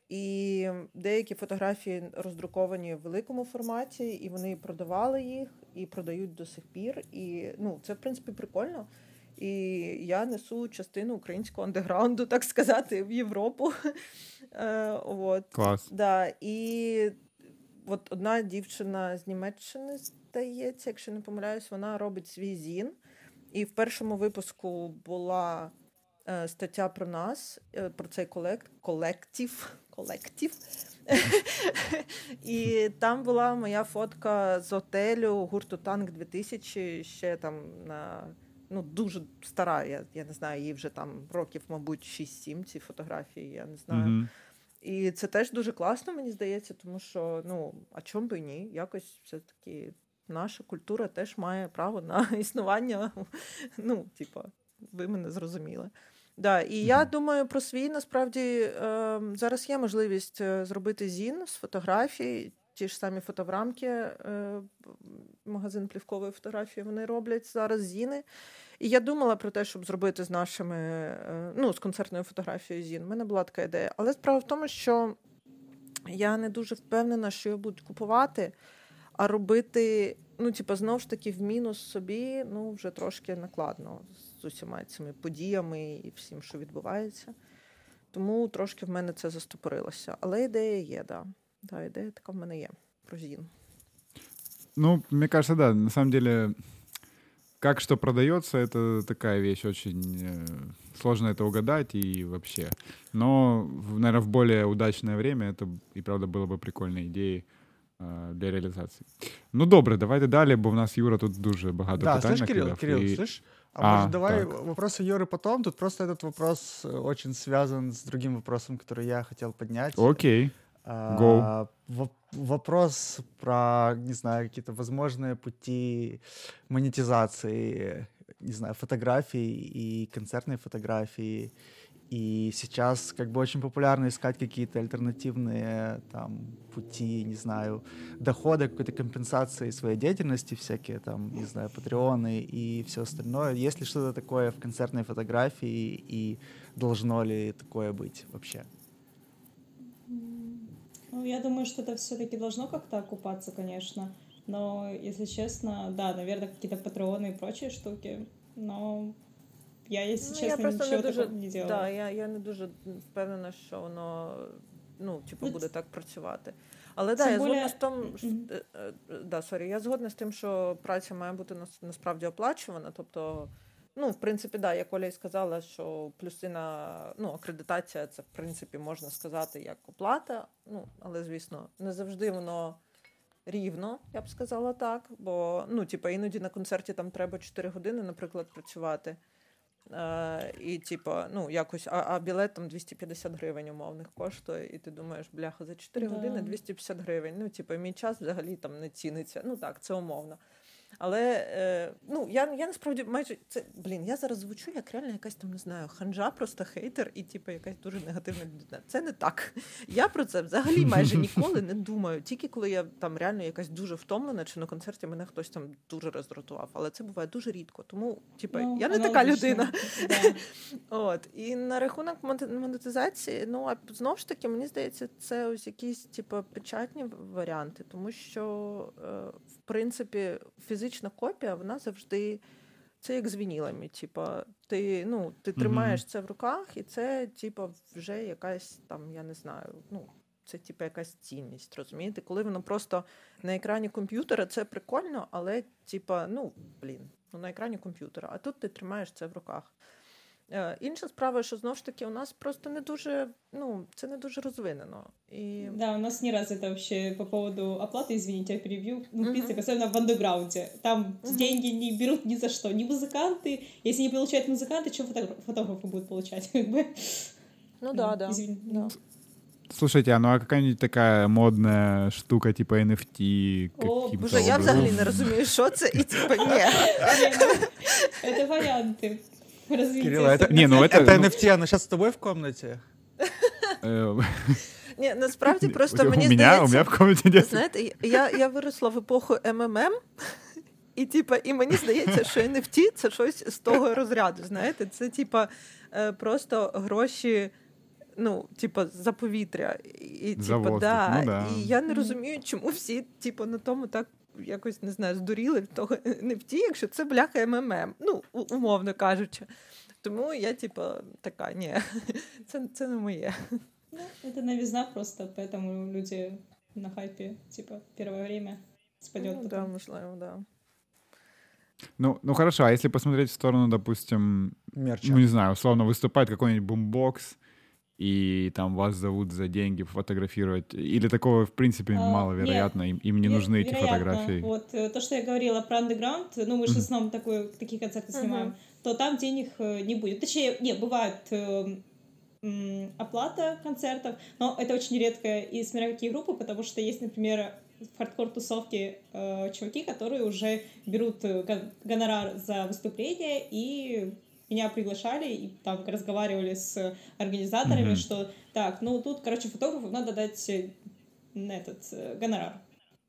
І деякі фотографії роздруковані в великому форматі, і вони продавали їх і продають до сих пір. І ну, це, в принципі, прикольно. І я несу частину українського андеграунду, так сказати, в Європу. Е, от. Да, і от одна дівчина з Німеччини, здається, якщо не помиляюсь, вона робить свій зін. І в першому випуску була е, стаття про нас, е, про цей колект, колектив. колектив. І там була моя фотка з отелю гурту Танк 2000, ще там на. Ну, дуже стара, я, я не знаю, їй вже там років, мабуть, 6-7 ці фотографії, я не знаю. І це теж дуже класно, мені здається, тому що ну, а чому би ні? Якось все-таки наша культура теж має право на існування. Ну, типа, ви мене зрозуміли. Да, і я думаю про свій насправді е, зараз є можливість е, зробити зін з фотографій, ті ж самі фотоврамки, е, магазин плівкової фотографії вони роблять зараз зіни. І я думала про те, щоб зробити з нашими, е, ну, з концертною фотографією зін. У мене була така ідея. Але справа в тому, що я не дуже впевнена, що його будуть купувати, а робити, ну, типу, знову ж таки, в мінус собі, ну, вже трошки накладно з усіма цими подіями і всім, що відбувається. Тому трошки в мене це застопорилося. Але ідея є, да. Да, ідея така в мене є про зін. Ну, мне кажется, да, на самом деле, как что продается, это такая вещь очень э, сложно это угадать и вообще. Но, наверное, в более удачное время это и правда было бы прикольной идеей для реалізації. Ну добре, давайте далі, бо в нас Юра тут дуже багато да, питань. слышь, Кирилл, накидав, Кирилл, і... слышь? А, А, может, давай так. вопросы Юры потом? Тут просто этот вопрос э, очень связан с другим вопросом, который я хотел поднять. Окей. А, Go. воп- вопрос про, не знаю, какие-то возможные пути монетизации, не знаю, фотографий и концертной фотографии. И сейчас как бы очень популярно искать какие-то альтернативные там пути, не знаю, дохода, какой-то компенсации своей деятельности, всякие там, не знаю, патреоны и все остальное. Есть ли что-то такое в концертной фотографии и должно ли такое быть вообще? Ну, я думаю, что это все-таки должно как-то окупаться, конечно. Но, если честно, да, наверное, какие-то патреоны и прочие штуки. Но я, если Ну, честно, я просто ничего не дуже, такого не делала. да, я, я не дуже впевнена, що воно ну, типу, Ну, буде так працювати. Але да, я згодна з тим, що, е, е, да, sorry, я згодна з тим, що праця має бути насправді оплачувана. Тобто, ну, в принципі, да, як Оля й сказала, що плюси на ну, акредитація це, в принципі, можна сказати, як оплата. Ну, але, звісно, не завжди воно. Рівно, я б сказала так. Бо ну, типу, іноді на концерті там треба 4 години, наприклад, працювати. Е, і, типу, ну, якось, а, а білет там 250 гривень умовних коштує, і ти думаєш, бляха, за 4 Да. години 250 гривень. Ну, типу, мій час взагалі там не ціниться. Ну так, це умовно. Але е, ну, я, я насправді майже це блін, я зараз звучу як реально якась там не знаю, ханжа, просто хейтер і типу якась дуже негативна людина. Це не так. Я про це взагалі майже ніколи не думаю. Тільки коли я там реально якась дуже втомлена, чи на концерті мене хтось там дуже роздратував. Але це буває дуже рідко. Тому, типу, Ну, я не така людина. Да. От і на рахунок монетизації, ну а знову ж таки, мені здається, це ось якісь типу, печатні варіанти, тому що е, в принципі фізична копія вона завжди. Це як з вінілами. Типа, ти, ну, ти тримаєш це в руках, і це, типа, вже якась там, я не знаю, ну, це типа якась цінність, розумієте? Коли воно просто на екрані комп'ютера, це прикольно, але, типа, ну, блін, ну на екрані комп'ютера, а тут ти тримаєш це в руках. Е, Інша справа, що знову ж таки у нас просто не дуже, ну, це не дуже розвинено. І... Да, у нас не развито вообще по поводу оплаты, извините, я перебью. Ну, в Мгм. принципе, особенно в андеграунде. Там Мгм. деньги не берут ни за что. Ни музыканты. Если не получают музыканты, что фотограф- фотографы будут получать? Как бы. Ну да, да. Извини, да. Слушайте, а ну а какая-нибудь такая модная штука типа NFT? О, каким-то Боже, я образом? взагалі не розумію, що це, і типа ні. Не, ну, Это варианты развития. Кирилл, это, событий. Не, ну это- это ну- NFT, оно сейчас с тобой в комнате? Э, Ні, насправді просто у мені меня, здається, у меня в комнате нет. знаєте, я, я виросла в епоху МММ, і типа, і мені здається, що NFT — це щось з того розряду. Знаєте, це типа е, просто гроші. Ну, типа, за повітря. І, За типа, воздух, да. ну да. і я не Мгм. розумію, чому всі, типу, на тому так якось не знаю, здуріли від того NFT, якщо це бляха МММ. Ну, у- умовно кажучи. Тому я, типа, така, ні, це, це не моє. Ну, это новизна просто, поэтому люди на хайпе, типа, первое время спадет. Ну, да, можливо, да. Ну, ну хорошо, а если посмотреть в сторону, допустим, Мерча. ну не знаю, условно выступает какой-нибудь бумбокс, и там вас зовут за деньги фотографировать, или такого в принципе А, маловероятно, им, им не нужны эти вероятно. фотографии. Вот э, то, что я говорила про андеграунд, ну мы же в основном такой, такие концерты снимаем, то там денег э, не будет. Точнее, не, бывает э, оплата концертов, но это очень редко и смотря какие группы, потому что есть, например, в хардкор-тусовке э, чуваки, которые уже берут гон- гонорар за выступление и меня приглашали и там разговаривали с организаторами, Мгм. что так, ну тут, короче, фотографу надо дать э, на этот э, гонорар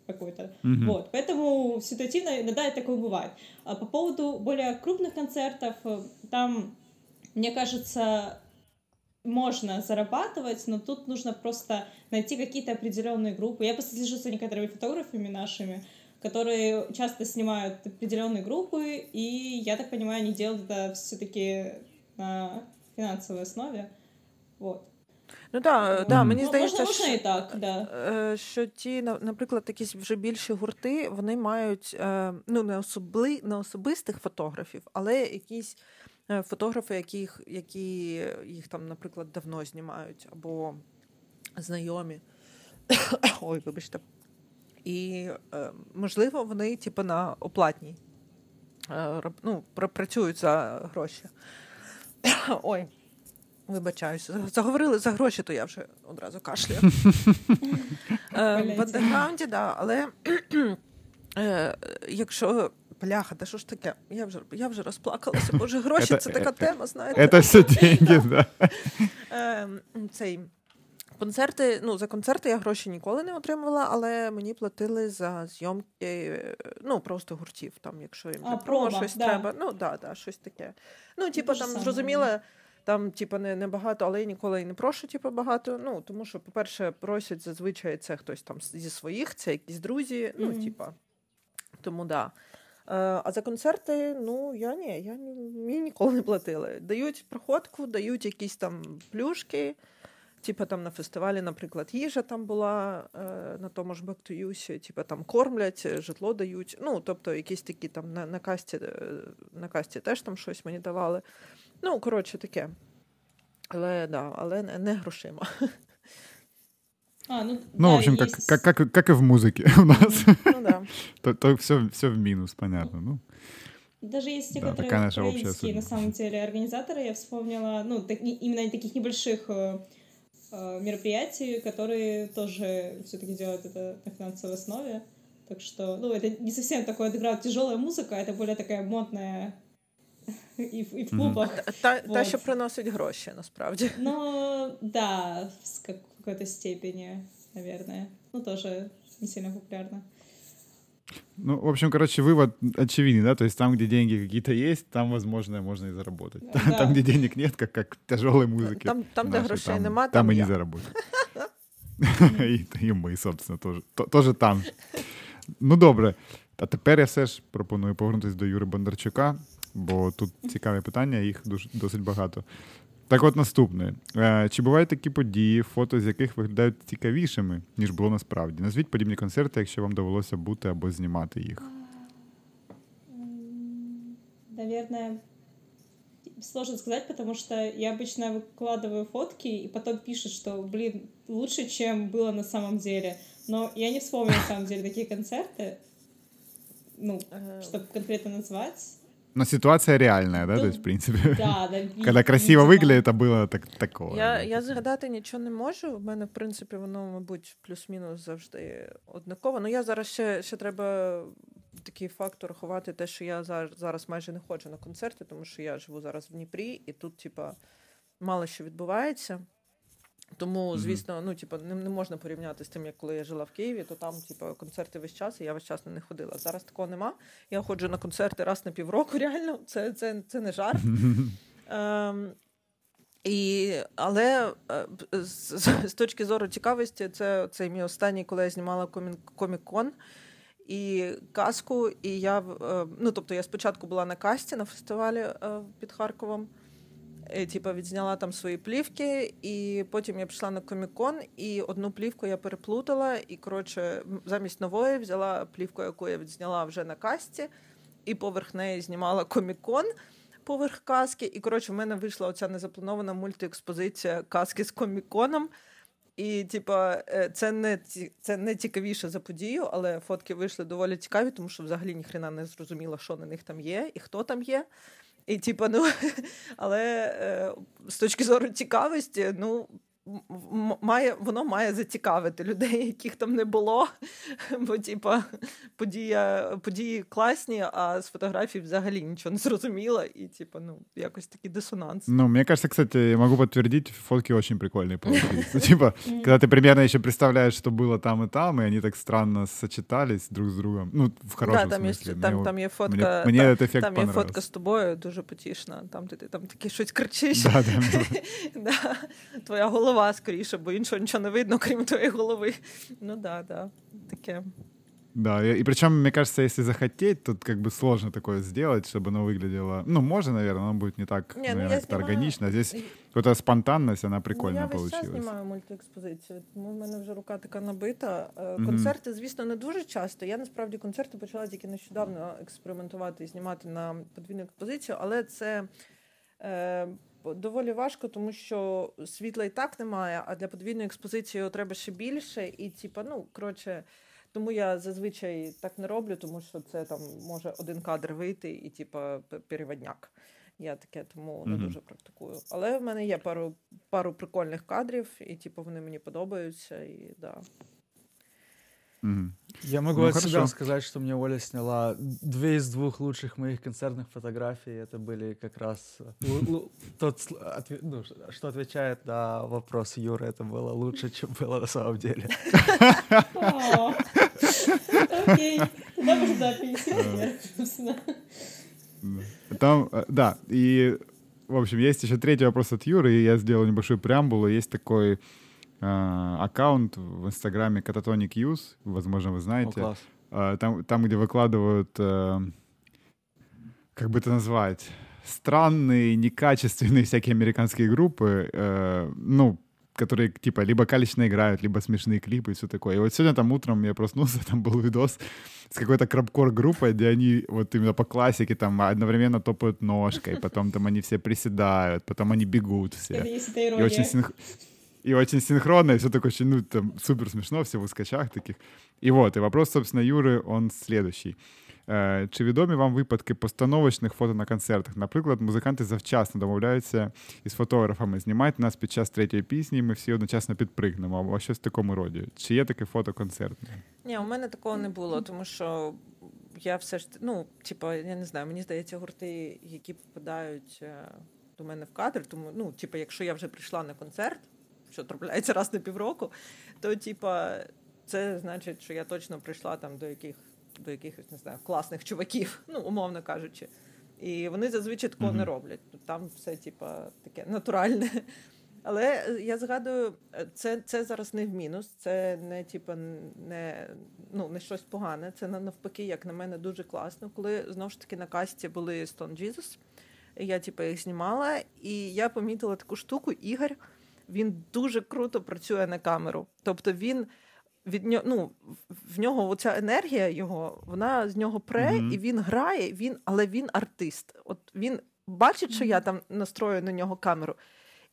какой-то. Мгм. Вот, поэтому ситуативно иногда и такое бывает. А по поводу более крупных концертов, э, там, мне кажется, можно зарабатывать, но тут нужно просто найти какие-то определенные группы. Я просто слежу за некоторыми фотографами нашими, которые часто снимают определенные группы, и я так понимаю, они делают это все-таки на финансовой основе. Вот. Ну да, да, Мгм. мені Ну, здається, можна, можна що, і так, да. е, що ті, на- наприклад, якісь вже більші гурти, вони мають е, ну, не, особли, не особистих фотографів, але якісь е, фотографи, яких, які їх там, наприклад, давно знімають, або знайомі. Ой, вибачте. І, е, можливо, вони, типу, на оплатній е, ну, працюють за гроші. Ой, вибачаюся. Заговорили за гроші, то я вже одразу кашляю. Е, в андеграунді, да, але якщо. Бляха, та що ж таке? Я вже я вже розплакалася. Боже, гроші це така тема, знаєте. Це все деньги, да. Ем, цей Концерти, ну за концерти я гроші ніколи не отримувала, але мені платили за зйомки, ну просто гуртів, там, якщо їм а, промо щось да. треба. Ну да, да, щось таке. Ну, типу, там зрозуміло, там, типу, не, не багато, але я ніколи і не прошу, типу, багато. Ну, тому що, по-перше, просять зазвичай це хтось там зі своїх, це якісь друзі. Mm-hmm. Ну, типа, тому да. Е, а за концерти, ну я ні, я мені ніколи не платили. Дають проходку, дають якісь там плюшки. Типа там на фестивалі, наприклад, їжа там була е, на тому ж Бактуюсі, типа там кормлять, е, житло дають. Ну, тобто, якісь такі там на на, касті е, на касті теж там щось мені давали. Ну, коротше, таке. Але да, але не, не грошима. А, ну, ну да, в общем, есть... как, как, как, как и в музыке у нас. Ну да. то, то все, все в минус, понятно. Ну. Даже есть да, некоторые украинские, на самом деле, организаторы, я вспомнила, ну, так, именно таких небольших Э, мероприятий, которые тоже все-таки делают это на финансовой основе. Так что, ну, это не совсем такой андеграунд тяжелая музыка, это более такая модная і в, і в клубах. Mm-hmm. Та, вот. та, що приносить гроші, насправді. Ну, да, в какой-то степени, наверное. Ну, тоже не сильно популярно. Ну, в общем, короче, вывод очевидный, да, то есть там, где деньги какие-то есть, там, возможно, можно и заработать. Да. Там, где денег нет, как, как тяжелой музыки. Там, там де грошей там, нема, там, там и не заработать. І, і ми, собственно, теж, теж там. Ну, добре. А тепер я все ж пропоную повернутися до Юри Бондарчука, бо тут цікаві питання, їх досить багато. Так от наступне. Е, чи бувають такі події, фото з яких виглядають цікавішими, ніж було насправді? Назвіть подібні концерти, якщо вам довелося бути або знімати їх. Наверное, сложно сказать, потому что я обычно выкладываю фотки и потом пишут, что, блин, лучше, чем было на самом деле. Но я не вспомню, на самом деле, такие концерты, ну, чтобы конкретно назвать. Но ситуация реальная, да? Ну, То есть, в принципе, да, да, когда красиво виглядає, то було так, такого. Я я згадати нічого не можу. У мене, в принципі, воно, мабуть, плюс-мінус завжди однаково. Ну, я зараз ще ще треба такий фактор ховати, те, що я зараз зараз майже не ходжу на концерти, тому що я живу зараз в Дніпрі, і тут, типа, мало що відбувається. Тому, звісно, ну типу, не, не можна порівняти з тим, як коли я жила в Києві, то там, типу, концерти весь час, і я весь час на них ходила. Зараз такого нема. Я ходжу на концерти раз на півроку, реально, це це, це не жарт. Ем, і, Але е, з, з точки зору цікавості, це цей мій останній, коли я знімала комік-кон і казку. І я е, ну, тобто я спочатку була на касті на фестивалі е, під Харковом. І, типу, відзняла там свої плівки, і потім я пішла на комікон, і одну плівку я переплутала. І коротше, замість нової взяла плівку, яку я відзняла вже на касті, і поверх неї знімала комікон поверх каски. І коротше, в мене вийшла оця незапланована мультиекспозиція каски з коміконом. І, типа, е, це не це не цікавіше за подію, але фотки вийшли доволі цікаві, тому що взагалі ніхрена не зрозуміла, що на них там є і хто там є. І, типа, ну, але е, з точки зору цікавості, ну, має, воно має зацікавити людей, яких там не було. Бо, типа, подія, події класні, а з фотографій взагалі нічого не зрозуміло. І, типа, ну, якось такий диссонанс. Ну, мне кажется, кстати, могу подтвердить, фотки очень прикольные получились. Ну, типа, когда ты примерно еще представляешь, что было там и там, и они так странно сочетались друг с другом. Ну, в хорошем да, там смысле. Є, там, там є фотка, мені, мені ефект там є фотка з тобою, дуже потішна. Там ти там таке щось кричиш. Да, да, да. Твоя голова голова скоріше, бо іншого нічого не видно, крім твоєї голови. Ну да, да, таке. Да, и, и причем, мне кажется, если захотеть, то как бы сложно такое сделать, чтобы оно выглядело... Ну, можно, наверное, оно будет не так, не, наверное, ну, снимаю... органично. А здесь какая-то спонтанность, она прикольно ну, я получилась. Я знімаю мультиекспозицію, тому в мене вже рука така набита. Mm-hmm. Концерти, звісно, не дуже часто. Я, насправді, концерти почала тільки нещодавно експериментувати і знімати на подвійну експозицію, але це... Е, доволі важко, тому що світла і так немає, а для подвійної експозиції його треба ще більше. І, типа, ну, коротше, Тому я зазвичай так не роблю, тому що це там може один кадр вийти і, типа, переводняк. Я таке тому не mm-hmm. дуже практикую. Але в мене є пару пару прикольних кадрів, і типу вони мені подобаються. І да. Я могу ну, от хорошо. себя сказать, что мне Оля сняла две из двух лучших моих концертных фотографий. Это были как раз э, тот, ну, что отвечает на вопрос Юры. Это было лучше, чем было на самом деле. Окей, тогда можно Там, э, да, и, в общем, есть еще третий вопрос от Юры, и я сделал небольшую преамбулу. Есть такой аккаунт в Инстаграме Catatonic Use, возможно, вы знаете. О, э, там, там, где выкладывают, э, как бы это назвать, странные, некачественные всякие американские группы, э, ну, которые, типа, либо калечно играют, либо смешные клипы и все такое. И вот сегодня там утром я проснулся, там был видос с какой-то крабкор группой, где они вот именно по классике там одновременно топают ножкой, потом там они все приседают, потом они бегут все. Это есть это и очень синх... И очень синхронно, и все такое очень, ну, там, супер смешно, все в ускачах таких. И вот, и вопрос, собственно, Юры, он следующий. Е, чи відомі вам випадки постановочних фото на концертах? Наприклад, музиканти завчасно домовляються із фотографами, знімайте нас під час третьої пісні, ми всі одночасно підпригнемо, або щось в такому роді. Чи є таке фото концертне? Ні, у мене такого не було, тому що я все ж ну, типу, я не знаю, мені здається, гурти, які попадають е, до мене в кадр, тому ну, типу, якщо я вже прийшла на концерт, що трапляється раз на півроку, то типа. Це значить, що я точно прийшла там до яких до якихось не знаю, класних чуваків, ну, умовно кажучи. І вони зазвичай такого mm-hmm. не роблять. Там все, типа, таке натуральне. Але я згадую, це це зараз не в мінус, це не типа не ну не щось погане. Це навпаки, як на мене, дуже класно. Коли знову ж таки на касті були Stone Jesus, я типу, їх знімала, і я помітила таку штуку. Ігор він дуже круто працює на камеру. Тобто він від нього, ну, в нього оця енергія його, вона з нього пре, mm-hmm. і він грає, він, але він артист. От він бачить, що я там настрою на нього камеру,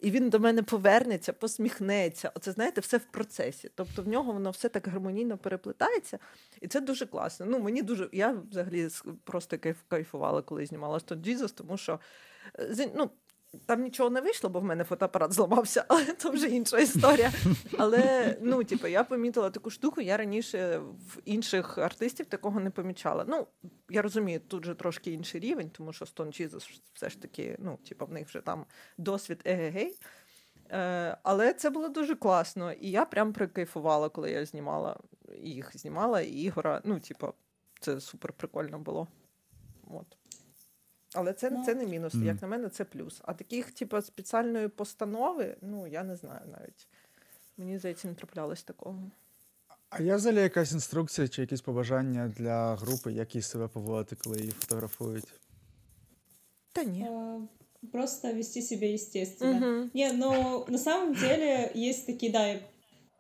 і він до мене повернеться, посміхнеться. Оце, знаєте, все в процесі. Тобто в нього воно все так гармонійно переплетається, і це дуже класно. Ну, мені дуже, Я взагалі просто кайф, кайфувала, коли знімала «Стон Джізус», тому що е, ну, там нічого не вийшло, бо в мене фотоапарат зламався, але це вже інша історія. Але ну, типу, я помітила таку штуку, я раніше в інших артистів такого не помічала. Ну, я розумію, тут же трошки інший рівень, тому що Stone Jesus все ж таки, ну, типу, в них вже там досвід егегей. Е, Але це було дуже класно. І я прям прикайфувала, коли я знімала їх знімала, Ігора. Ну, типу, це супер прикольно було. От. Але це ну, це не мінус. Mm. Як на мене, це плюс. А таких, типу, спеціальної постанови, ну я не знаю навіть. Мені здається, не траплялось такого. А є взагалі якась інструкція чи якісь побажання для групи, які себе поводити, коли її фотографують? Да нет. Просто вести себя естественно. Угу. Не, но на самом деле есть такие, да, я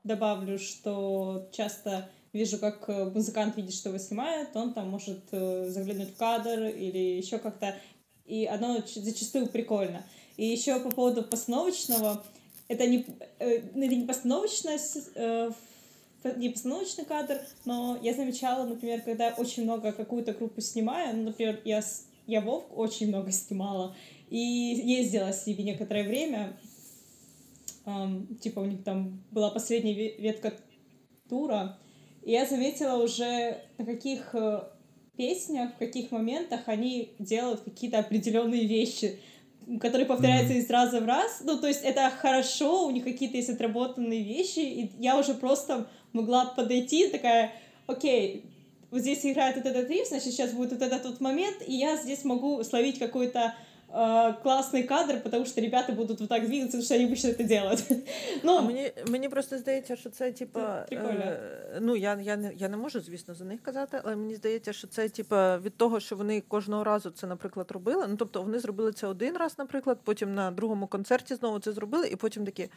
добавлю, что часто вижу, как э, музыкант видит, что его снимают, он там может э, заглянуть в кадр или еще как-то, и оно зачастую прикольно. И еще по поводу постановочного, это не, э, это не постановочность, не постановочный кадр, но я замечала, например, когда очень много какую-то группу снимаю, ну, например, я, я Вовк очень много снимала, и ездила с ними некоторое время, эм, типа у них там была последняя ветка тура, и я заметила уже, на каких э, песнях, в каких моментах они делают какие-то определенные вещи, которые повторяются mm-hmm. из раза в раз. Ну, то есть это хорошо, у них какие-то есть отработанные вещи, и я уже просто могла подойти, такая, окей, вот здесь играет вот этот риф, значит, сейчас будет вот этот вот момент, и я здесь могу словить какой-то Э, класний кадр, тому що ребята будуть вот так двигаться, що вони обычно це делают. ну, а мені, мені просто здається, що це, типа, е, ну, я, я, не, я не можу, звісно, за них казати, але мені здається, що це, типа, від того, що вони кожного разу це, наприклад, робили. Ну, тобто вони зробили це один раз, наприклад, потім на другому концерті знову це зробили, і потім такі,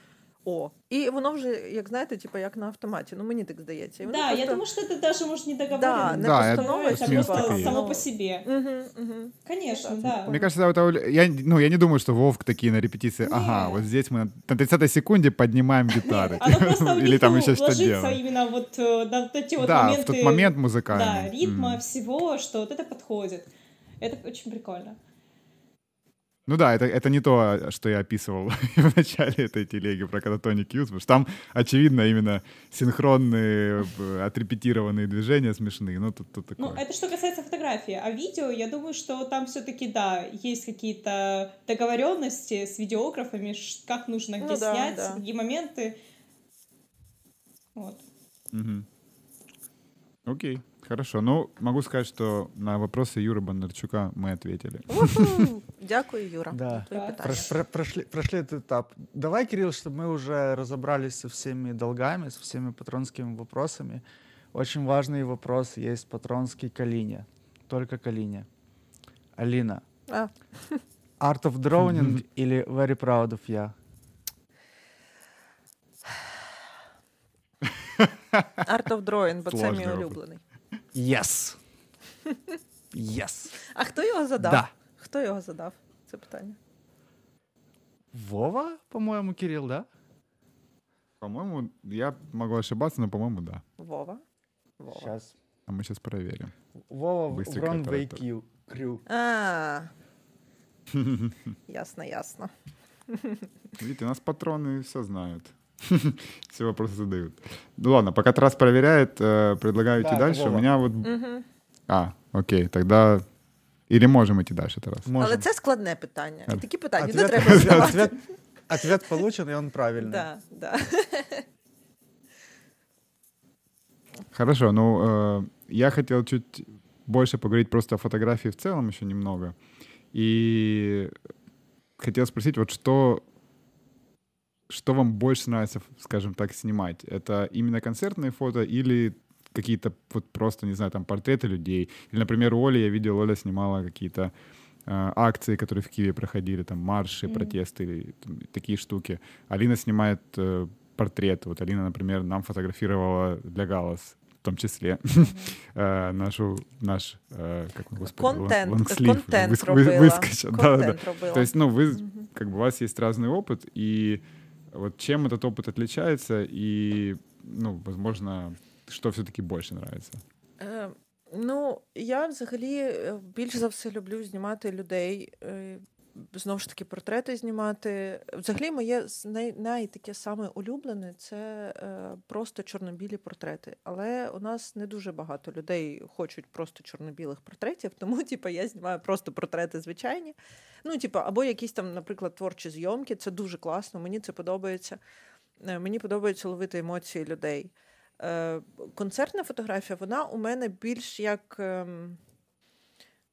О, і воно вже, як знаєте, типу, як на автоматі. Ну мені так здається. І Да, просто... я думаю, что это даже, может, не договорено. Да, не Да, постанова, это это плюс-минус просто так и само есть. по себе. Угу, угу. Конечно, Ну, да. Мне кажется, вот, это- я, ну, я не думаю, что Вовк такие на репетиции, ага, Не. вот здесь мы на 30-й секунде поднимаем гитары. Оно просто у Или них там ну, еще что ложится делаем. именно вот э, на вот эти вот Да, моменты... в тот момент Да, музыкальный. ритма, М. всего, что вот это подходит. Это очень прикольно. Ну да, это, это не то, что я описывал в начале этой телеги про кататоник Юз, потому что там, очевидно, именно синхронные, отрепетированные движения смешные. Ну, тут, тут такое. Ну, это что касается фотографии. А видео, я думаю, что там все-таки, да, есть какие-то договоренности с видеографами, как нужно где Ну да, снять, да. какие моменты. Вот. Мгм. Окей, хорошо. Ну, могу сказать, что на вопросы Юры Бондарчука мы ответили. Дякую, Юра. Да. прошли, прошли этот этап. Давай, Кирилл, чтобы мы уже разобрались со всеми долгами, со всеми патронскими вопросами. Очень важный вопрос есть патронский к Алине. Только к Алине. Алина, А, Art of Drawing или Very Proud of Ya? Art of Drawing, бо це мій улюблений. Yes. Yes. А хто його задав? Да. Хто його задав? Це питання. Вова, по-моему, Кирилл, да? По-моему, я могу ошибаться, но, по-моему, да. Вова. Вова. Сейчас. А мы сейчас проверим. Вова в Быстренько Runway Crew. А. Ясно, ясно. Видите, у нас патроны все знают. Все вопросы задают. Ну ладно, пока Тарас проверяет, э, предлагаю идти Да, дальше. У Вова. меня вот... Угу. А, окей, тогда... Или можем идти дальше, Тарас? Але Можем. це складне питання. І От- такі питання не Ответ, треба задавати. ответ, ответ получен, и он правильный. Да, да. Хорошо, ну, э, я хотел чуть больше поговорить просто о фотографии в целом еще немного. И хотел спросить, вот что, что вам больше нравится, скажем так, снимать? Это именно концертные фото или какие-то вот просто, не знаю, там портреты людей? Или, например, у Оли, я видел, Оля снимала какие-то э, акции, которые в Киеве проходили, там марши, протесты, или там такие штуки. Алина снимает э, портреты. Вот Алина, например, нам фотографировала для Галас в том числе э, нашу наш э, как Контент, лонгслив контент выс- выскочил. Да, да. То есть, ну, вы, Мгм. как бы у вас есть разный опыт, и вот чем этот опыт отличается, и, ну, возможно, что все-таки больше нравится? Е, Ну, я взагалі е, більш за все люблю знімати людей. Знову ж таки, портрети знімати. Взагалі, моє най, най таке саме улюблене це е, просто чорно-білі портрети. Але у нас не дуже багато людей хочуть просто чорно-білих портретів, тому типу, я знімаю просто портрети звичайні. Ну, типу, або якісь там, наприклад, творчі зйомки. Це дуже класно, мені це подобається. Е, Мені подобається ловити емоції людей. Е, концертна фотографія, вона у мене більш як.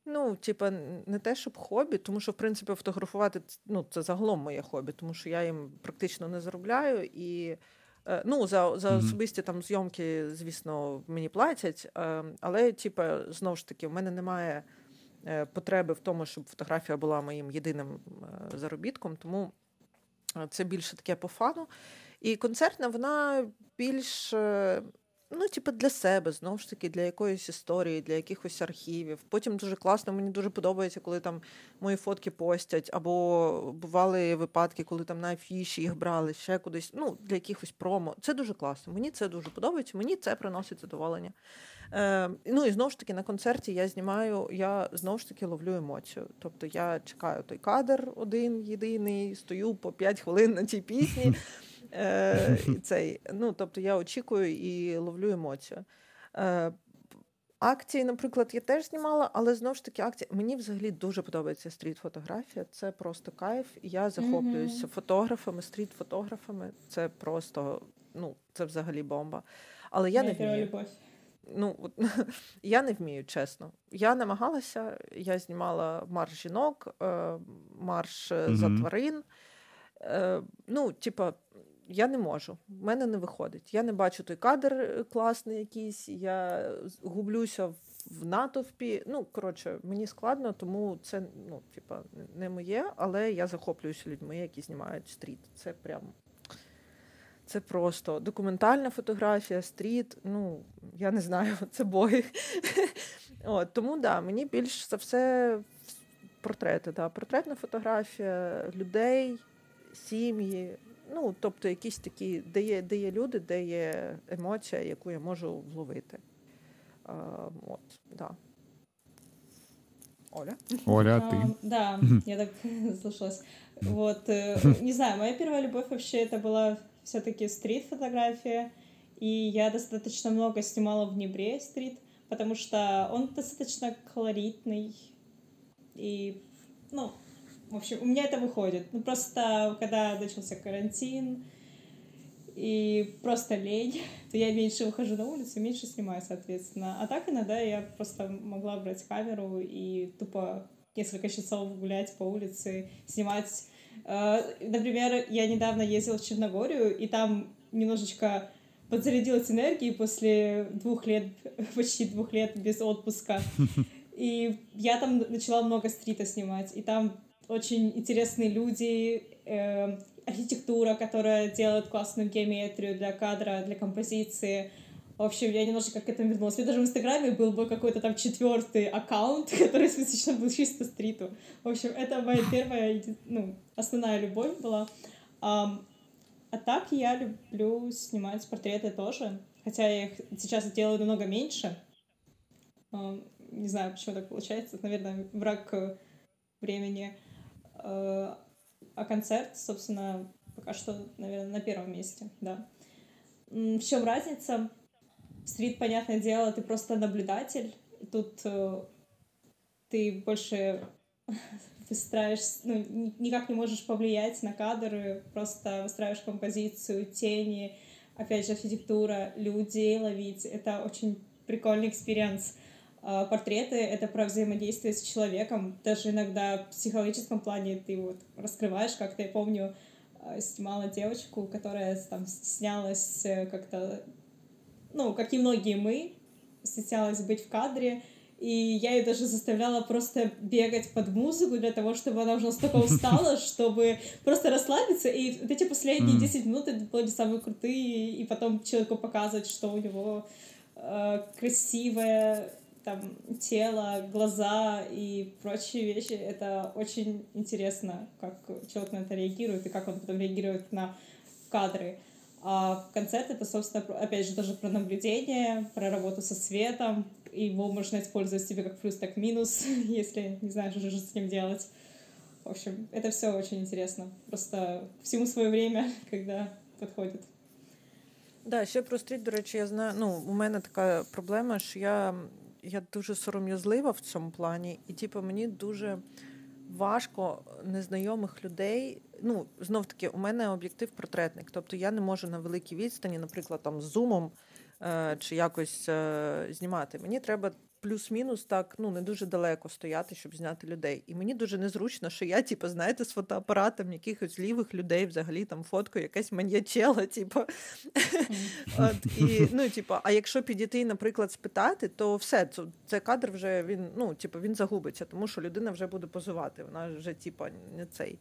Ну, типа, не те, щоб хобі, тому що, в принципі, фотографувати ну, це загалом моє хобі, тому що я їм практично не заробляю. І е, ну, за, за особисті там зйомки, звісно, мені платять. е, Але, типа, знову ж таки, в мене немає е, потреби в тому, щоб фотографія була моїм єдиним заробітком, тому це більше таке по фану. І концертна, вона більш. Ну, типу, для себе, знову ж таки, для якоїсь історії, для якихось архівів. Потім дуже класно, мені дуже подобається, коли там мої фотки постять, або бували випадки, коли там на афіші їх брали, ще кудись. Ну, для якихось промо. Це дуже класно. Мені це дуже подобається, мені це приносить задоволення. Е, ну і знову ж таки на концерті я знімаю, я знову ж таки ловлю емоцію. Тобто я чекаю той кадр один єдиний, стою по 5 хвилин на цій пісні. Е, цей, ну, тобто я очікую і ловлю емоцію. Е, акції, наприклад, я теж знімала, але знову ж таки, акції. Мені взагалі дуже подобається стріт-фотографія. Це просто кайф. Я захоплююся фотографами, стріт-фотографами. Це просто, ну, це взагалі бомба. Але я не вмію. Ну, от, я не вмію, чесно. Я намагалася, я знімала марш жінок, е, марш е, за тварин. Ну, типа, я не можу. В мене не виходить. Я не бачу той кадр е, класний якийсь, я гублюся в- натовпі. Ну, коротше, мені складно, тому це ну, типа, не моє, але я захоплююся людьми, які знімають стріт. Це прям Це просто документальна фотографія, стріт. Ну, я не знаю, це боги. От, Тому да, мені більш за все портрети. Да. Портретна фотографія людей, сім'ї. Ну, тобто якісь такі, де є де є люди, де є емоція, яку я можу вловити. А, от, да. Оля? Оля, а ты? А, да, я так слушалась. Вот, э, не знаю, моя первая любовь вообще это была все-таки стрит-фотография, и я достаточно много снимала в Днепре стрит, потому что он достаточно колоритный, и, ну, в общем, у меня это выходит. Ну, просто, когда начался карантин, и просто лень, то я меньше выхожу на улицу, меньше снимаю, соответственно. А так иногда я просто могла брать камеру и тупо несколько часов гулять по улице, снимать. Э, например, я недавно ездила в Черногорию, и там немножечко подзарядилась энергией после двух лет, почти двух лет без отпуска. И я там начала много стрита снимать, и там очень интересные люди, э, архитектура, которая делает классную геометрию для кадра, для композиции. В общем, я немножко к этому вернулась. У меня даже в Инстаграме был бы какой-то там четвертый аккаунт, который специфично был чисто стриту. В общем, это моя первая, ну, основная любовь была. А, а так я люблю снимать портреты тоже, хотя я их сейчас делаю намного меньше. А, не знаю, почему так получается. наверное, враг времени. А, а концерт, собственно, пока что, наверное, на первом месте, да. В чем разница? Стрит, понятное дело, ты просто наблюдатель. Тут э, ты больше выстраиваешь, ну, никак не можешь повлиять на кадры, просто выстраиваешь композицию, тени, опять же, архитектура, людей ловить. Это очень прикольный экспириенс. А, портреты — это про взаимодействие с человеком. Даже иногда в психологическом плане ты вот раскрываешь, как-то я помню, а, снимала девочку, которая там стеснялась э, как-то, ну, как и многие мы, стеснялась быть в кадре, и я ее даже заставляла просто бегать под музыку для того, чтобы она уже настолько устала, чтобы просто расслабиться. И вот эти последние 10 минут это были самые крутые, и потом человеку показывать, что у него э, красивое там тело, глаза и прочие вещи. Это очень интересно, как человек на это реагирует и как он потом реагирует на кадры. А концерт это, собственно, опять же, тоже про наблюдение, про работу со светом. Его можно использовать себе как плюс, так минус, если не знаешь уже, что с ним делать. В общем, это все очень интересно. Просто всему свое время, когда подходит. Да, ще про стріт, до речі, я знаю. Ну, у мене така проблема, що я я дуже сором'язлива в цьому плані, і типу, мені дуже важко незнайомих людей. Ну, знов таки, у мене об'єктив портретник. Тобто я не можу на великій відстані, наприклад, там з зумом е, чи якось е, знімати. Мені треба плюс-мінус так ну не дуже далеко стояти, щоб зняти людей. І мені дуже незручно, що я, типу, знаєте, з фотоапаратом якихось лівих людей взагалі там фотку, якась маньячела, типу. От, і, ну, типу, А якщо підійти, наприклад, спитати, то все, це, це кадр вже він ну, типу, він загубиться, тому що людина вже буде позувати. Вона вже, типу, не цей.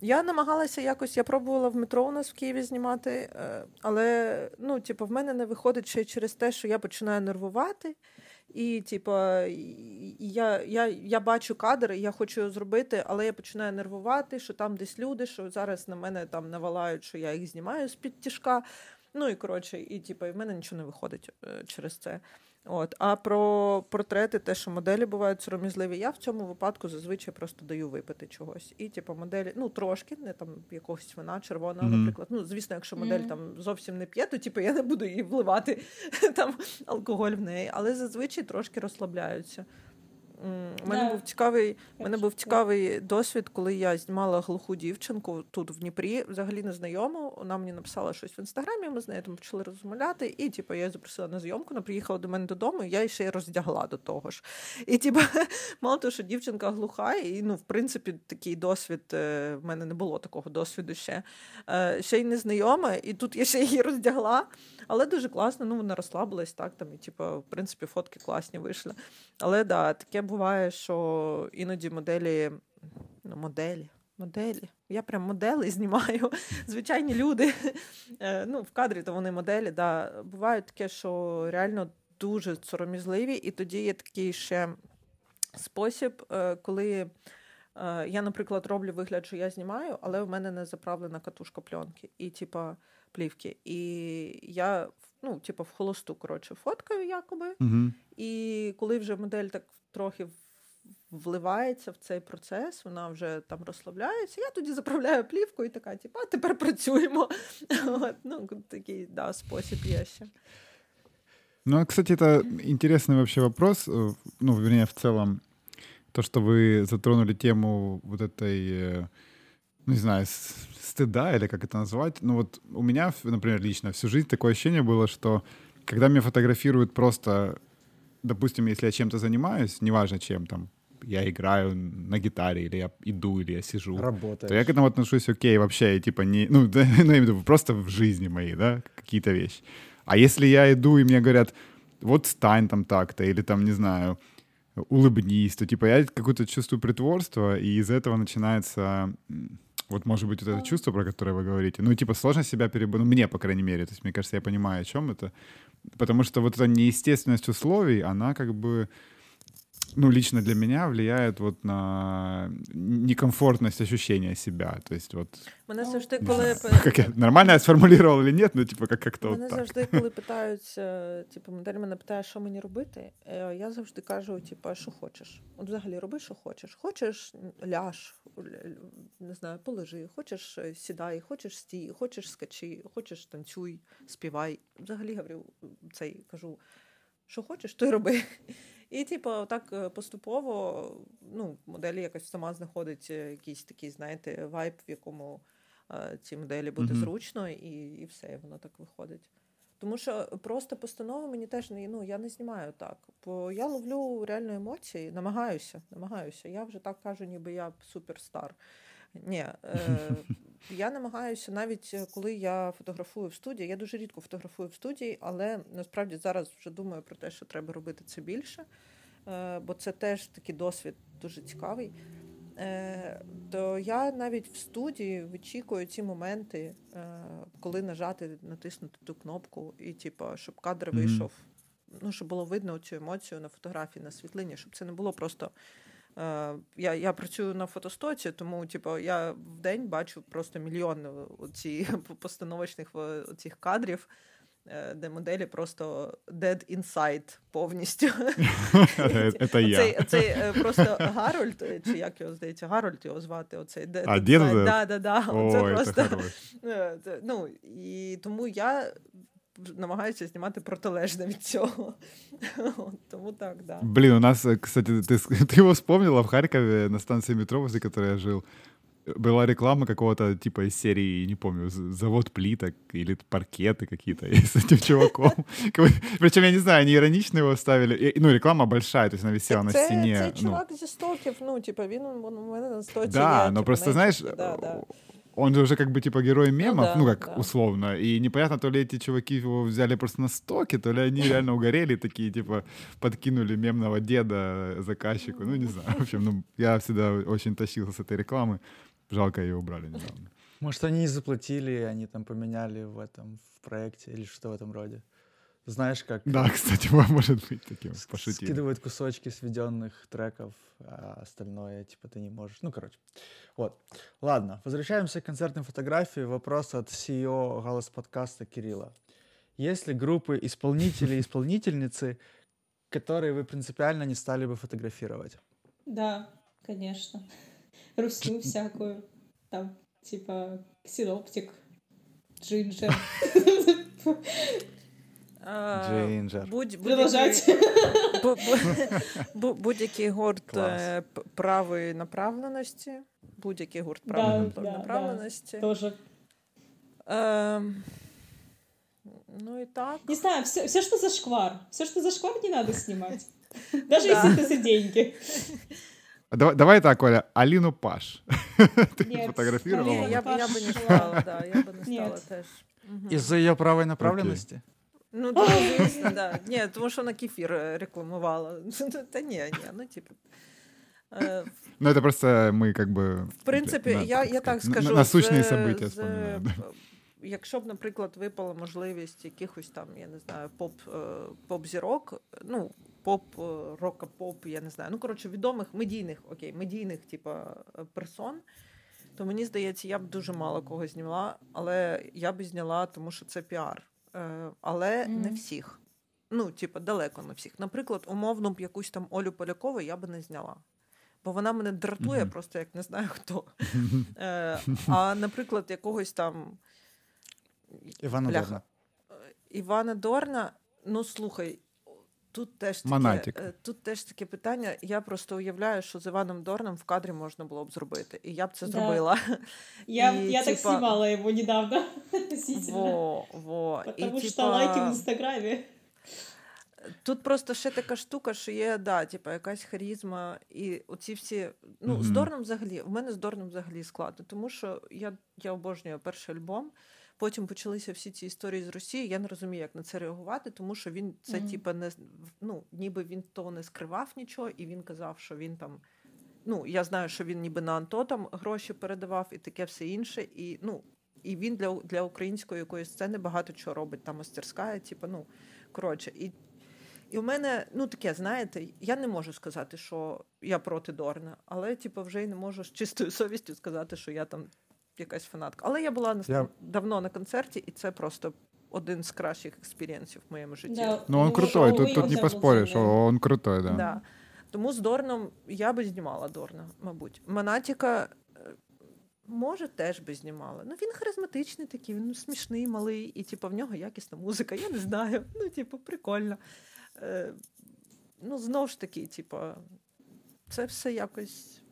Я намагалася якось, я пробувала в метро у нас в Києві знімати, е, але ну, типу, в мене не виходить ще через те, що я починаю нервувати. І, типа, я я, я бачу кадр, я хочу зробити, але я починаю нервувати, що там десь люди, що зараз на мене там навалають, що я їх знімаю з-під тяжка. Ну і коротше, і типа, і в мене нічого не виходить е, через це. От. А про портрети, те, що моделі бувають сором'язливі, я в цьому випадку зазвичай просто даю випити чогось. І, типу, моделі, ну трошки, не там якогось вина червоного, mm-hmm. наприклад. Ну, звісно, якщо модель mm-hmm. там зовсім не п'є, то типу, я не буду їй вливати там алкоголь в неї, але зазвичай трошки розслабляються. У мене був цікавий мене був цікавий досвід, коли я знімала глуху дівчинку тут в Дніпрі, взагалі незнайому. Вона мені написала щось в інстаграмі. Ми з нею там почали розмовляти, і типу, я її запросила на зйомку. Вона приїхала до мене додому, і я ще й роздягла до того ж. І типу, мало того, що дівчинка глуха, і ну, в принципі, такий досвід е, в мене не було такого досвіду ще. Е, ще й незнайома, і тут я ще її роздягла. Але дуже класно, ну вона розслабилась, так там, і типу, в принципі, фотки класні вийшли. Але да, таке буває, що іноді моделі, ну, моделі, Моделі. Я прям модели знімаю. Звичайні люди. Е, ну, В кадрі то вони моделі. Да. Буває таке, що реально дуже сором'язливі, і тоді є такий ще спосіб, е, коли е, я, наприклад, роблю вигляд, що я знімаю, але в мене не заправлена катушка пленки і типа плівки. І я ну, типа, в холосту коротше, фоткаю якоби. Угу. І коли вже модель так трохи вливається в цей процес, вона вже там розслабляється. Я тоді заправляю плівку і така, типу, а тепер працюємо. От, ну, Такий да, спосіб є ще. Ну, кстати, это интересный вообще вопрос. Э, ну, вернее, в целом, то, что вы затронули тему вот этой, э, ну, не знаю, стыда или как это назвать. Ну, вот у меня, например, лично всю жизнь такое ощущение было, что когда меня фотографируют просто, допустим, если я чем-то занимаюсь, неважно чем там, я играю на гитаре, или я иду, или я сижу, Работаешь. то я к этому отношусь окей, вообще, я, типа, не, ну, да, ну, я имею в виду, просто в жизни моей, да, какие-то вещи. А если я иду, и мне говорят, вот стань там так-то, или там, не знаю, улыбнись, то, типа, я какое-то чувствую притворство, и из этого начинается вот, может быть, вот это чувство, про которое вы говорите. Ну, типа, сложно себя перебороть. Ну, мне, по крайней мере. То есть, мне кажется, я понимаю, о чем это. Потому что вот эта неестественность условий, она как бы ну, лично для меня влияет вот на некомфортность ощущения себя. То есть вот... Мене завжди, коли... Как я, нормально я сформулював или нет, ну, типу, как, как-то Мене от так. завжди, коли питаються, типу, модель мене питає, що мені робити, я завжди кажу, типу, що хочеш. От взагалі роби, що хочеш. Хочеш ляж, не знаю, полежи, хочеш сідай, хочеш стій, хочеш скачи, хочеш танцюй, співай. Взагалі говорю, цей кажу, що хочеш, то й роби. І, типу, так е, поступово ну, моделі якось сама знаходить е, якийсь такий, знаєте, вайб, в якому е, цій моделі буде mm-hmm. зручно, і і все, і воно так виходить. Тому що просто постанови мені теж не ну, я не знімаю так. Бо я ловлю реально емоції, намагаюся, намагаюся. Я вже так кажу, ніби я суперстар. Ні, е, я намагаюся навіть коли я фотографую в студії. Я дуже рідко фотографую в студії, але насправді зараз вже думаю про те, що треба робити це більше, е, бо це теж такий досвід дуже цікавий. Е, то я навіть в студії вичікую ці моменти, е, коли нажати, натиснути ту кнопку, і типу, щоб кадр вийшов. Mm-hmm. Ну, щоб було видно цю емоцію на фотографії, на світлині, щоб це не було просто Е, я я працюю на фотостоці, тому типу, я в день бачу просто мільйон оці, постановочних цих кадрів, е, де моделі просто dead inside повністю. Це я. Цей просто Гарольд, чи як його здається, Гарольд його звати. Оцей dead а. Да, да, да. Це просто, е, ну, І тому я намагаюся знімати протилежне від цього. Тому так, да. Блин, у нас, кстати, ты, ты его вспомнила в Харькове на станции метро, возле которой я жил. Была реклама какого-то типа из серии, не помню, завод плиток или паркеты какие-то с этим чуваком. Причем, я не знаю, они иронично его ставили. Ну, реклама большая, то есть она висела на стене. Це чувак зі стоків, ну, типа, він у мене на стоці. Да, но просто, знаешь, он же уже как бы типа герой мемов, ну, да, ну как да. условно, и непонятно, то ли эти чуваки его взяли просто на стоке, то ли они реально угорели такие, типа, подкинули мемного деда заказчику, ну не знаю, в общем, ну я всегда очень тащился с этой рекламы, жалко ее убрали недавно. Может, они не заплатили, они там поменяли в этом, в проекте или что в этом роде. Знаешь, как... Да, кстати, может быть таким, пошутили. Скидывают кусочки сведенных треков, а остальное, типа, ты не можешь. Ну, короче. Вот. Ладно, возвращаемся к концертной фотографии. Вопрос от CEO «Голос подкаста» Кирилла. Есть ли группы исполнителей и исполнительницы, которые вы принципиально не стали бы фотографировать? Да, конечно. Русскую всякую. Там, типа, Синоптик, Джинджер. Джинджер. Будь-який гурт е, правої направленості. Будь-який гурт правої направленості. Тоже. Ем, ну и так. Не знаю, все, все, что за шквар. Все, что за шквар, не надо снимать. Даже если это за деньги. Давай, давай так, Оля, Алину Паш. Ты Нет, фотографировала? Не, я, я бы не стала, да, я бы не стала Нет. теж. Угу. Из-за ее правой направленности? Okay. Ну, да, звісно, да. Ні, тому що вона кефір рекламувала. Та ні, ні, ну, типу. Е, Ну, это просто мы как бы... В принципі, на- я, я так скажу. Насущные з- события з- вспоминаем. да. Якщо б, наприклад, випала можливість якихось там, я не знаю, поп, е, поп-зірок, ну, поп, е, рока-поп, я не знаю. Ну, коротше, відомих медійних, окей, медійних, типа, е, персон, то мені здається, я б дуже мало кого зняла, але я б зняла, тому що це піар. Е, Але не всіх. Ну, типу, далеко не всіх. Наприклад, умовно б якусь там Олю Полякову я би не зняла. Бо вона мене дратує, Мгм. просто як не знаю хто. Е, а, наприклад, якогось там Івана Бляха. Дорна. Івана Дорна, ну слухай, тут теж таке, е, тут теж таке питання. Я просто уявляю, що з Іваном Дорном в кадрі можна було б зробити. І я б це Да. зробила. Я, И, я так типа, снимала его недавно. Во, во. Потому і, что типа, лайки в Инстаграме. Тут просто ще така штука, що є, да, типа, якась харізма, і оці всі. Ну, з Дорном взагалі, в мене з Дорном взагалі складно, тому що я, я обожнюю перший альбом. Потім почалися всі ці історії з Росії. Я не розумію, як на це реагувати, тому що він це, Мгм. типа, не ну, ніби він то не скривав нічого, і він казав, що він там. Ну, я знаю, що він ніби на Анто там гроші передавав і таке все інше. І, ну, і він для, для української якоїсь сцени багато чого робить. Там мастерська, типу, ну, коротше. І і у мене, ну таке, знаєте, я не можу сказати, що я проти Дорна, але типу, вже й не можу з чистою совістю сказати, що я там якась фанатка. Але я була Я- давно на концерті, і це просто один з кращих experience ів в моєму житті. Да, Ну, он ну, крутой, тут, тут не сильный. он крутой, да. Да. Тому з Дорном я би знімала Дорна, мабуть. Монатіка. е, Може, теж би знімала. Ну, він харизматичний такий, він смішний, малий, і типу, в нього якісна музика, я не знаю. Ну, типу, прикольно. Е, ну, знову ж таки, типу, це все якось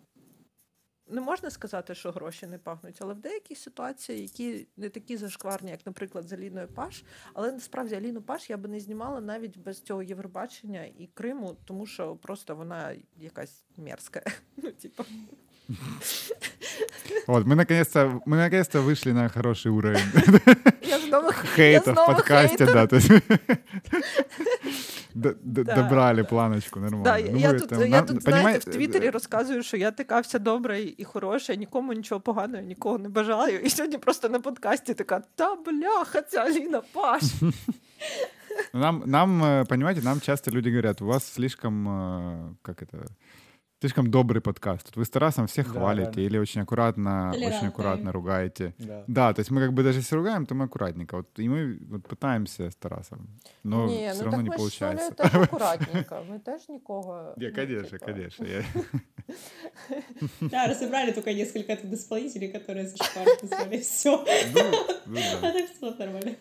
Не можна сказати, що гроші не пахнуть, але в деяких ситуаціях, які не такі зашкварні, як, наприклад, з Аліною Паш, але насправді Аліну Паш я би не знімала навіть без цього Євробачення і Криму, тому що просто вона якась мерзка. Ну, типу, Вот, мы наконец-то, мы наконец-то вышли на хороший уровень я знову хейта я в знову подкасте, хейтер. да. то есть д- д- Да. Добрали планочку, нормально. Да, Ну, я мы тут, это- я нам- тут понимаете, знаєте, в Твіттері розказую, що я така вся добра і, і хороша, нікому нічого поганого, нікого не бажаю. І сьогодні просто на подкасті така, та бляха, ця Аліна Паш. Ну, Нам, нам, э, понимаете, нам часто люди говорят, у вас слишком, э, как это, слишком добрый подкаст. Тут вы с Тарасом всех Да, хвалите да. или очень аккуратно, очень Толерантные. аккуратно ругаете. Да. Да, то есть мы как бы даже если ругаем, то мы аккуратненько. Вот, и мы вот пытаемся с Тарасом, но Ні, все ну равно так не получается. теж акуратненько. Ми теж нікого. Не, ну, конечно, типа, конечно. я- Да, разобрали только несколько тут исполнителей, которые зашкварят назвали. Все. Ну, ну А так все нормально.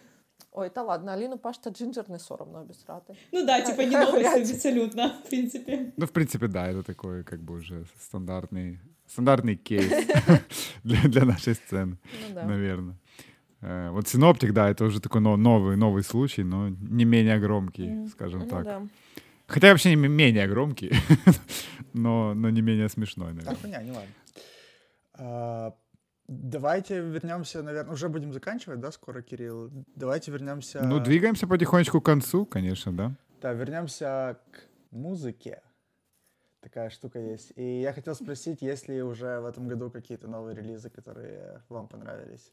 Ой, та ладно, Аліну Паш та Джинджер не соромно обісрати. Ну да, типа не новость абсолютно, в принципе. Ну, в принципе, да, это такой как бы уже стандартный, стандартный кейс для, для нашей сцены, Ну да. наверное. Э, Вот синоптик, да, это уже такой но- новый, новый случай, но не менее громкий, скажем Ну так. да. Хотя вообще не менее громкий, но, но не менее смешной, наверное. хуйня, не ладно. Давайте вернемся, наверное, уже будем заканчивать, да, скоро, Кирилл? Давайте вернемся... Ну, двигаемся потихонечку к концу, конечно, да. Да, вернемся к музыке. Такая штука есть. И я хотел спросить, есть ли уже в этом году какие-то новые релизы, которые вам понравились?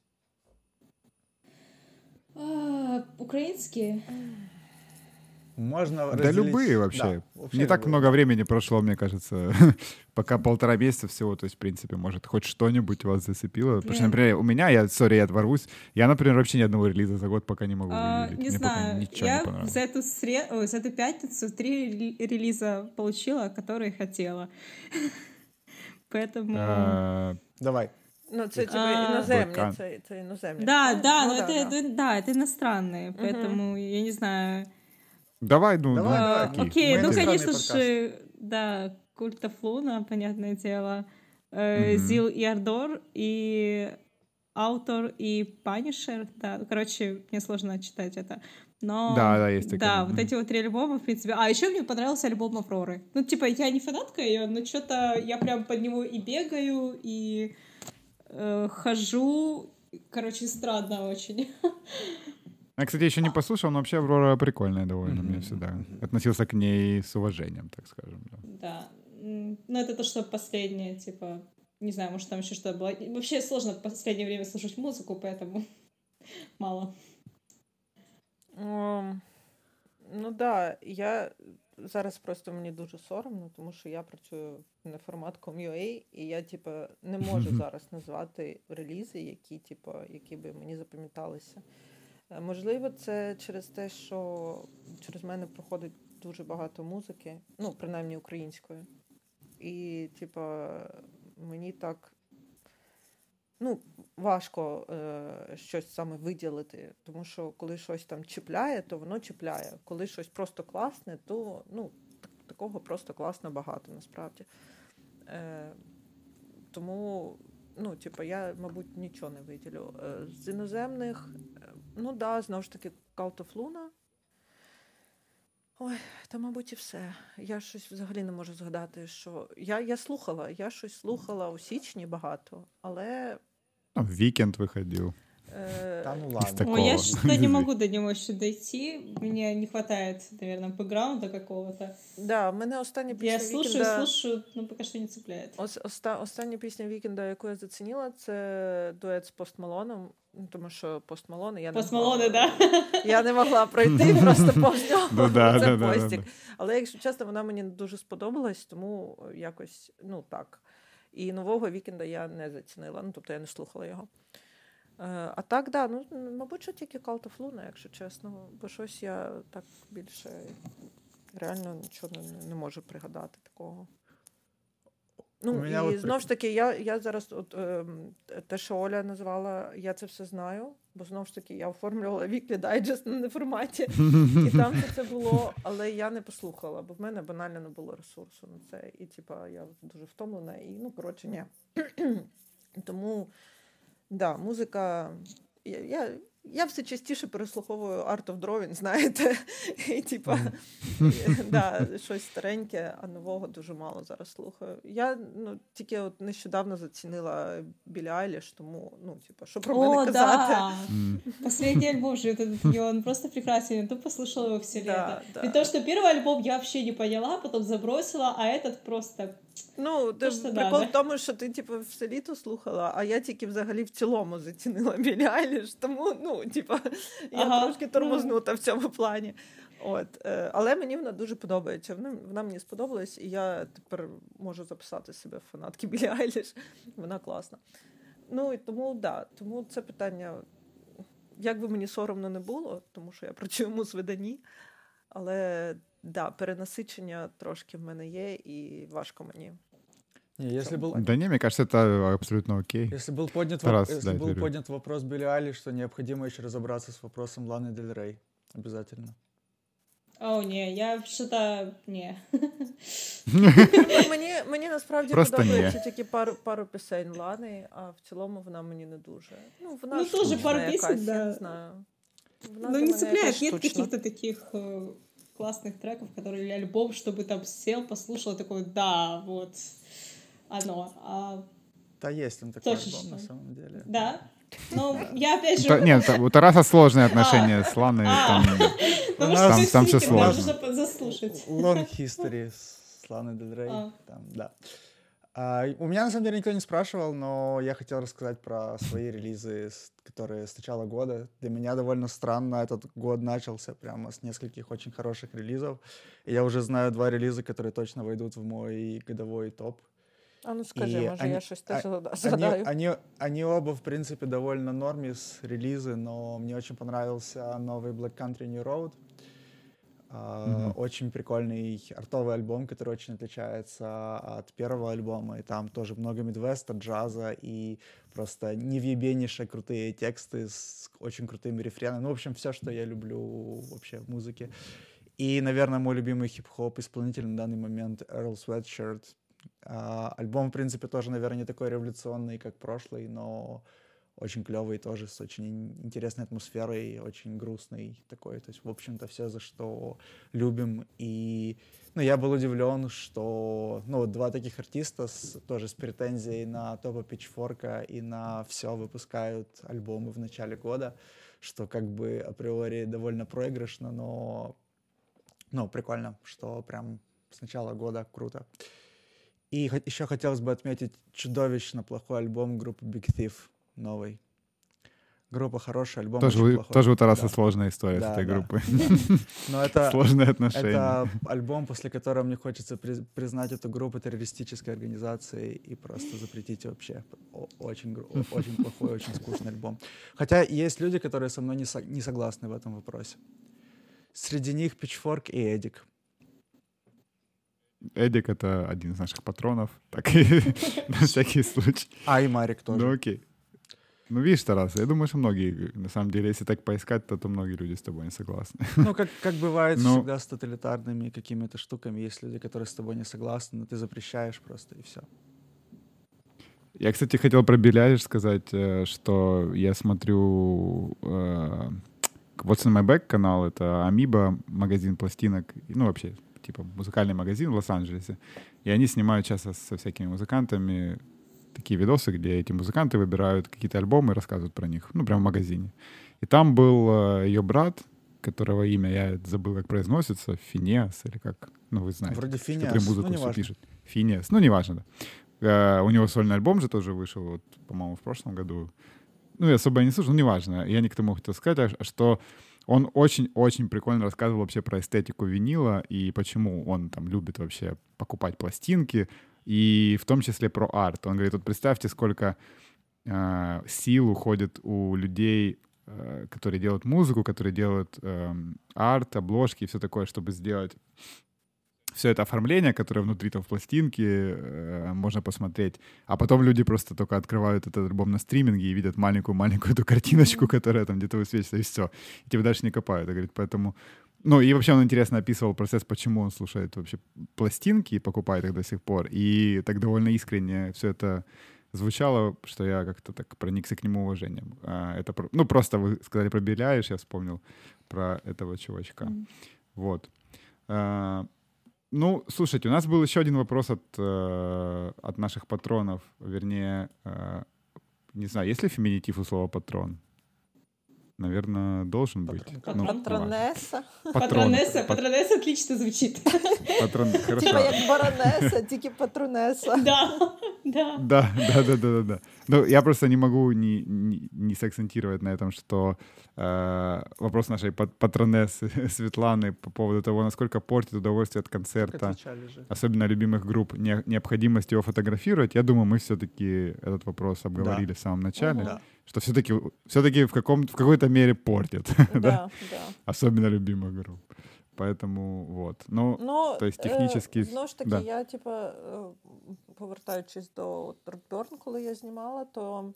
А, Украинские? Можно Да разделить- любые вообще. Да, вообще Не так любые. много времени прошло, мне кажется, пока полтора месяца всего, то есть, в принципе, может, хоть что-нибудь вас зацепило. Потому что, Блин. например, у меня, я, сори, я отворвусь, я, например, вообще ни одного релиза за год пока не могу А, выделить. не Мне пока знаю, ничего я не понравилось. за эту, сред... Ой, за эту пятницу три рели- релиза получила, которые хотела. Поэтому... А, Давай. Ну, це типу А. іноземні, Блокан. це, це іноземні. Да, Ну, да, ну но это, да. это- да, это иностранные, поэтому я не знаю. Давай, ну, Давай, ну, давай. Окей, Мы ну, конечно подкаст. же, да, Культа Флуна, понятное дело, э, Мгм. Зил и Ардор, и Автор, и Панишер, да, ну, короче, мне сложно читать это, но... Да, да, есть такое. Да, вот эти вот три альбома, в принципе. А еще мне понравился альбом Авроры. Ну, типа, я не фанатка ее, но что-то я прям под него и бегаю, и э, хожу. Короче, странно очень. Я, кстати, еще не послушал, но вообще Аврора прикольная довольно. Мгм, Мне всегда мгм. относился к ней с уважением, так скажем. да. Да. М, Ну, это то, что последнее, типа, не знаю, может, там еще что-то было. Вообще сложно в последнее время слушать музыку, поэтому мало. Um, ну да, я зараз просто мені дуже соромно, тому що я працюю на формат Com.ua, і я, типу, не можу зараз назвати релізи, які, типу, які би мені запам'яталися. Е, можливо, це через те, що через мене проходить дуже багато музики, ну, принаймні української. І, типу, мені так ну, важко е, щось саме виділити, тому що коли щось там чіпляє, то воно чіпляє. Коли щось просто класне, то ну, такого просто класно багато насправді. Е, Тому, ну, типу, я, мабуть, нічого не виділю. Е, з іноземних, ну да, знову ж таки, Cult of Luna. Ой, та, мабуть, і все. Я щось взагалі не можу згадати, що я я слухала, я щось слухала у січні багато, але Вікенд виходив. Да ну ладно. Ой, я что-то не могу до него еще дойти. Мне не хватает, наверное, бэкграунда какого-то. Да, мене остання пісня Я слушаю, Вікенда... слушаю, но пока что не цепляет. Ос, оста, остання пісня Вікенда, яку я зацінила, це дует з Пост Малоном. Ну, тому що Пост Малон я не Пост Малони, да. Я не могла пройти просто повз нього. Ну, це постік. да, да. Але, якщо чесно, вона мені дуже сподобалась, тому якось, ну так. І нового вікенда я не зацінила, ну тобто я не слухала його. Е, а так, да, ну, мабуть, що тільки Cult of Luna, якщо чесно, бо щось я так більше реально нічого не, не можу пригадати такого. Ну, і от... знову ж таки, я я зараз, от, е, те, що Оля назвала, я це все знаю, бо знову ж таки я оформлювала Weekly Digest на форматі, і там це було, але я не послухала, бо в мене банально не було ресурсу на це. І типа я дуже втомлена, і ну, коротше, ні. Тому, да, музика. Я, я я все частіше переслуховую Art of Drawing, знаєте, і типа да, щось стареньке, а нового дуже мало зараз слухаю. Я ну, тільки от нещодавно зацінила Білі Айліш, тому ну, типа, що про мене О, казати. Да. Последний альбом же этот, он просто прекрасен. Я тупо слушала его все да, лето. Да. И то, что первый альбом я вообще не поняла, потом забросила, а этот просто Ну, ти, що прикол надо. в тому, що ти типу, все літо слухала, а я тільки взагалі в цілому зацінила Білі Айліш, тому ну, типу, я Ага. трошки тормознута в цьому плані. От, е, але мені вона дуже подобається. Вона, вона мені сподобалась, і я тепер можу записати себе в фанатки Білі Айліш. Вона класна. Ну і тому да, тому це питання. Як би мені соромно не було, тому що я працюю в музвиданні, але да, перенасичення трошки в мене є, і важко мені. Не, если был, Да не, мне кажется, это абсолютно окей. если был поднят, Тарас, воп- если да, был Юрий. поднят вопрос Билли Айлиш, то необходимо еще разобраться с вопросом Ланы Дель Рей. Обязательно. О, не, я что-то... Не. Мені, мені насправді Просто подобається ні. тільки пару, пару пісень Лани, а в цілому вона мені не дуже. Ну, вона Ну, тоже штучна пару якась, песен, я да. не знаю. Вона Ну, для не мене цепляет. якась Нет штучна. каких-то таких э, классных треков, которые или альбом, чтобы там сел, послушал, такой, да, вот оно. А, Да, есть там такой Точечно. альбом на самом деле. да. Ну, я опять же... Та- Нет, та- у Тараса сложные отношения с Ланой. А. Там, Потому Там- что там всё стикер надо сложно. уже заслушать. Long History с Ланой Дель Рей. А. Там, да. А, у меня, на самом деле, никто не спрашивал, но я хотел рассказать про свои релизы, которые с начала года. Для меня довольно странно этот год начался прямо с нескольких очень хороших релизов. И я уже знаю два релиза, которые точно войдут в мой годовой топ. А ну скажи, І може, ані- я щось теж а- згадаю. Они, они, они оба, в принципе, довольно нормис релизы, но мне очень понравился новый Black Country New Road. А, Мгм. Очень прикольный артовый альбом, который очень отличается от первого альбома. И там тоже много мидвеста, джаза и просто невъебеннейшие крутые тексты с очень крутыми рефренами. Ну, в общем, все, что я люблю вообще в музыке. И, наверное, мой любимый хип-хоп исполнитель на данный момент Earl Sweatshirt. А, альбом, в принципе, тоже, наверное, не такой революционный, как прошлый, но очень клевый тоже, с очень ин- интересной атмосферой, очень грустный такой. То есть, в общем-то, все, за что любим. И, ну, я был удивлен, что, ну, два таких артиста с, тоже с претензией на топа Пичфорка и на все выпускают альбомы в начале года, что как бы априори довольно проигрышно, но, ну, прикольно, что прям с начала года круто. И еще хотелось бы отметить чудовищно плохой альбом группы Big Thief новый. Группа хорошая, альбом тоже, очень плохой. Тоже у Тараса да. сложная история да, с этой да. группой. Но это... Сложные отношения. Это альбом, после которого мне хочется признать эту группу террористической организацией и просто запретить вообще. Очень, очень плохой, очень скучный альбом. Хотя есть люди, которые со мной не, со... не согласны в этом вопросе. Среди них Pitchfork и Эдик. Эдик — это один из наших патронов, так и на всякий случай. А, и Марик тоже. Ну окей. Ну, видишь, Тарас, я думаю, что многие, на самом деле, если так поискать, то, то многие люди с тобой не согласны. Ну, как, как бывает но... всегда с тоталитарными какими-то штуками, есть люди, которые с тобой не согласны, но ты запрещаешь просто, и все. Я, кстати, хотел про Беляж сказать, э, что я смотрю э, What's in My Back канал, это Амиба, магазин пластинок, ну, вообще, типа, музыкальный магазин в Лос-Анджелесе. И они снимают часто со всякими музыкантами такие видосы, где эти музыканты выбирают какие-то альбомы и рассказывают про них, ну, прям в магазине. И там был э, ее брат, которого имя я забыл, как произносится, Финеас или как, ну, вы знаете. Вроде Финеас, который музыку ну, все пишет. Финеас, ну, неважно, да. Uh, у него сольный альбом же тоже вышел, вот, по-моему, в прошлом году. Ну, я особо не слушал, ну, неважно. Я не к тому хотел сказать, а что он очень-очень прикольно рассказывал вообще про эстетику винила и почему он там любит вообще покупать пластинки, и в том числе про арт. Он говорит, вот представьте, сколько э, сил уходит у людей, э, которые делают музыку, которые делают э, арт, обложки и все такое, чтобы сделать все это оформление, которое внутри там в пластинке, э, можно посмотреть. А потом люди просто только открывают этот альбом на стриминге и видят маленькую-маленькую эту картиночку, которая там где-то высвечивается, и все. И типа дальше не копают. И говорит, поэтому ну, и вообще он интересно описывал процесс, почему он слушает вообще пластинки и покупает их до сих пор. И так довольно искренне все это звучало, что я как-то так проникся к нему уважением. А, это, ну, просто вы сказали про Беляеш, я вспомнил про этого чувачка. Mm. Вот. А, ну, слушайте, у нас был еще один вопрос от, э, от наших патронов, вернее, э, не знаю, есть ли феминитив у слова «патрон»? Наверное, должен быть. Ну, патронесса. Патронесса. Патронесса отлично звучит. Патрон, хорошо. Типа як баронесса, тільки патронесса. Да, да. Да, да, да, да, да. Ну, я просто не могу не, не, не сакцентировать на этом, что э, вопрос нашей патронессы Светланы по поводу того, насколько портит удовольствие от концерта, особенно любимых групп, не, необходимость его фотографировать, я думаю, мы все-таки этот вопрос обговорили да. в самом начале. Да что все-таки все-таки в каком в какой-то мере портит, да, да? особенно любимых групп. Поэтому вот. Ну, ну то есть технически... Е, знову ж таки, да. я, типа, повертаючись до Торберн, коли я знімала, то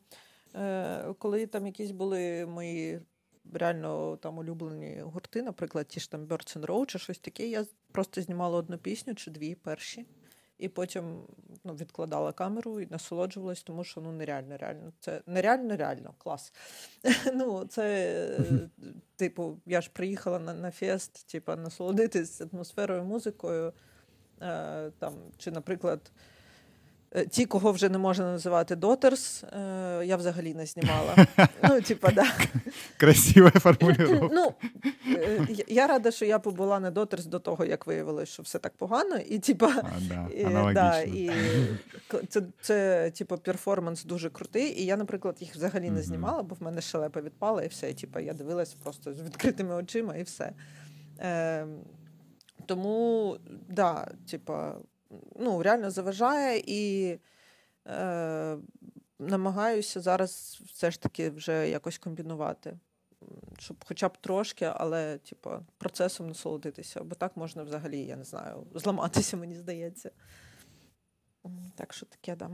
е, коли там якісь були мої реально там улюблені гурти, наприклад, ті ж там Birds and Row чи щось таке, я просто знімала одну пісню чи дві перші і потім ну, відкладала камеру і насолоджувалась, тому що ну нереально, реально. Це нереально, реально клас. Ну, це, типу, я ж приїхала на на фест, типу, насолодитись атмосферою, музикою. Е, там, Чи, наприклад. Е, ті, кого вже не можна називати дотерс, я взагалі не знімала. Ну, типа, да. Красива формулювання. Ну, е, Я рада, що я побула не дотерс до того, як виявилось, що все так погано. І, типа, да, да, і це, це, типу, перформанс дуже крутий. І я, наприклад, їх взагалі не знімала, бо в мене шелепа відпала, і все. І, типа, я дивилась просто з відкритими очима, і все. Е, Тому, да, типа ну, реально заважає і е, намагаюся зараз все ж таки вже якось комбінувати. Щоб хоча б трошки, але типу, процесом насолодитися, бо так можна взагалі, я не знаю, зламатися, мені здається. Так що таке да.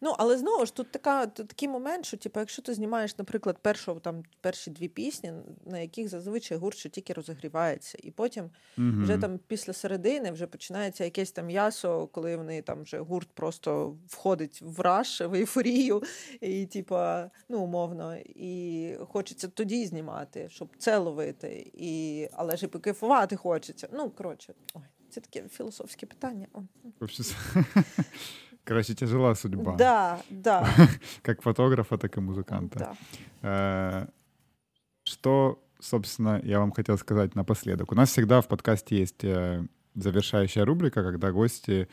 Ну, але знову ж тут така, тут такий момент, що типу, якщо ти знімаєш, наприклад, першу, там, перші дві пісні, на яких зазвичай гурт ще тільки розігрівається, і потім mm-hmm. вже там після середини вже починається якесь там м'ясо, коли вони там вже гурт просто входить в раш, в ейфорію, і типа, ну, умовно, і хочеться тоді знімати, щоб це ловити, і, але ж і покайфувати хочеться. Ну, коротше, ой, це таке філософське питання. Короче, тяжела судьба. Да, да. как фотографа, так и музыканта. Да. Э, что, собственно, я вам хотел сказать напоследок. У нас всегда в подкасте есть э, завершающая рубрика, когда гости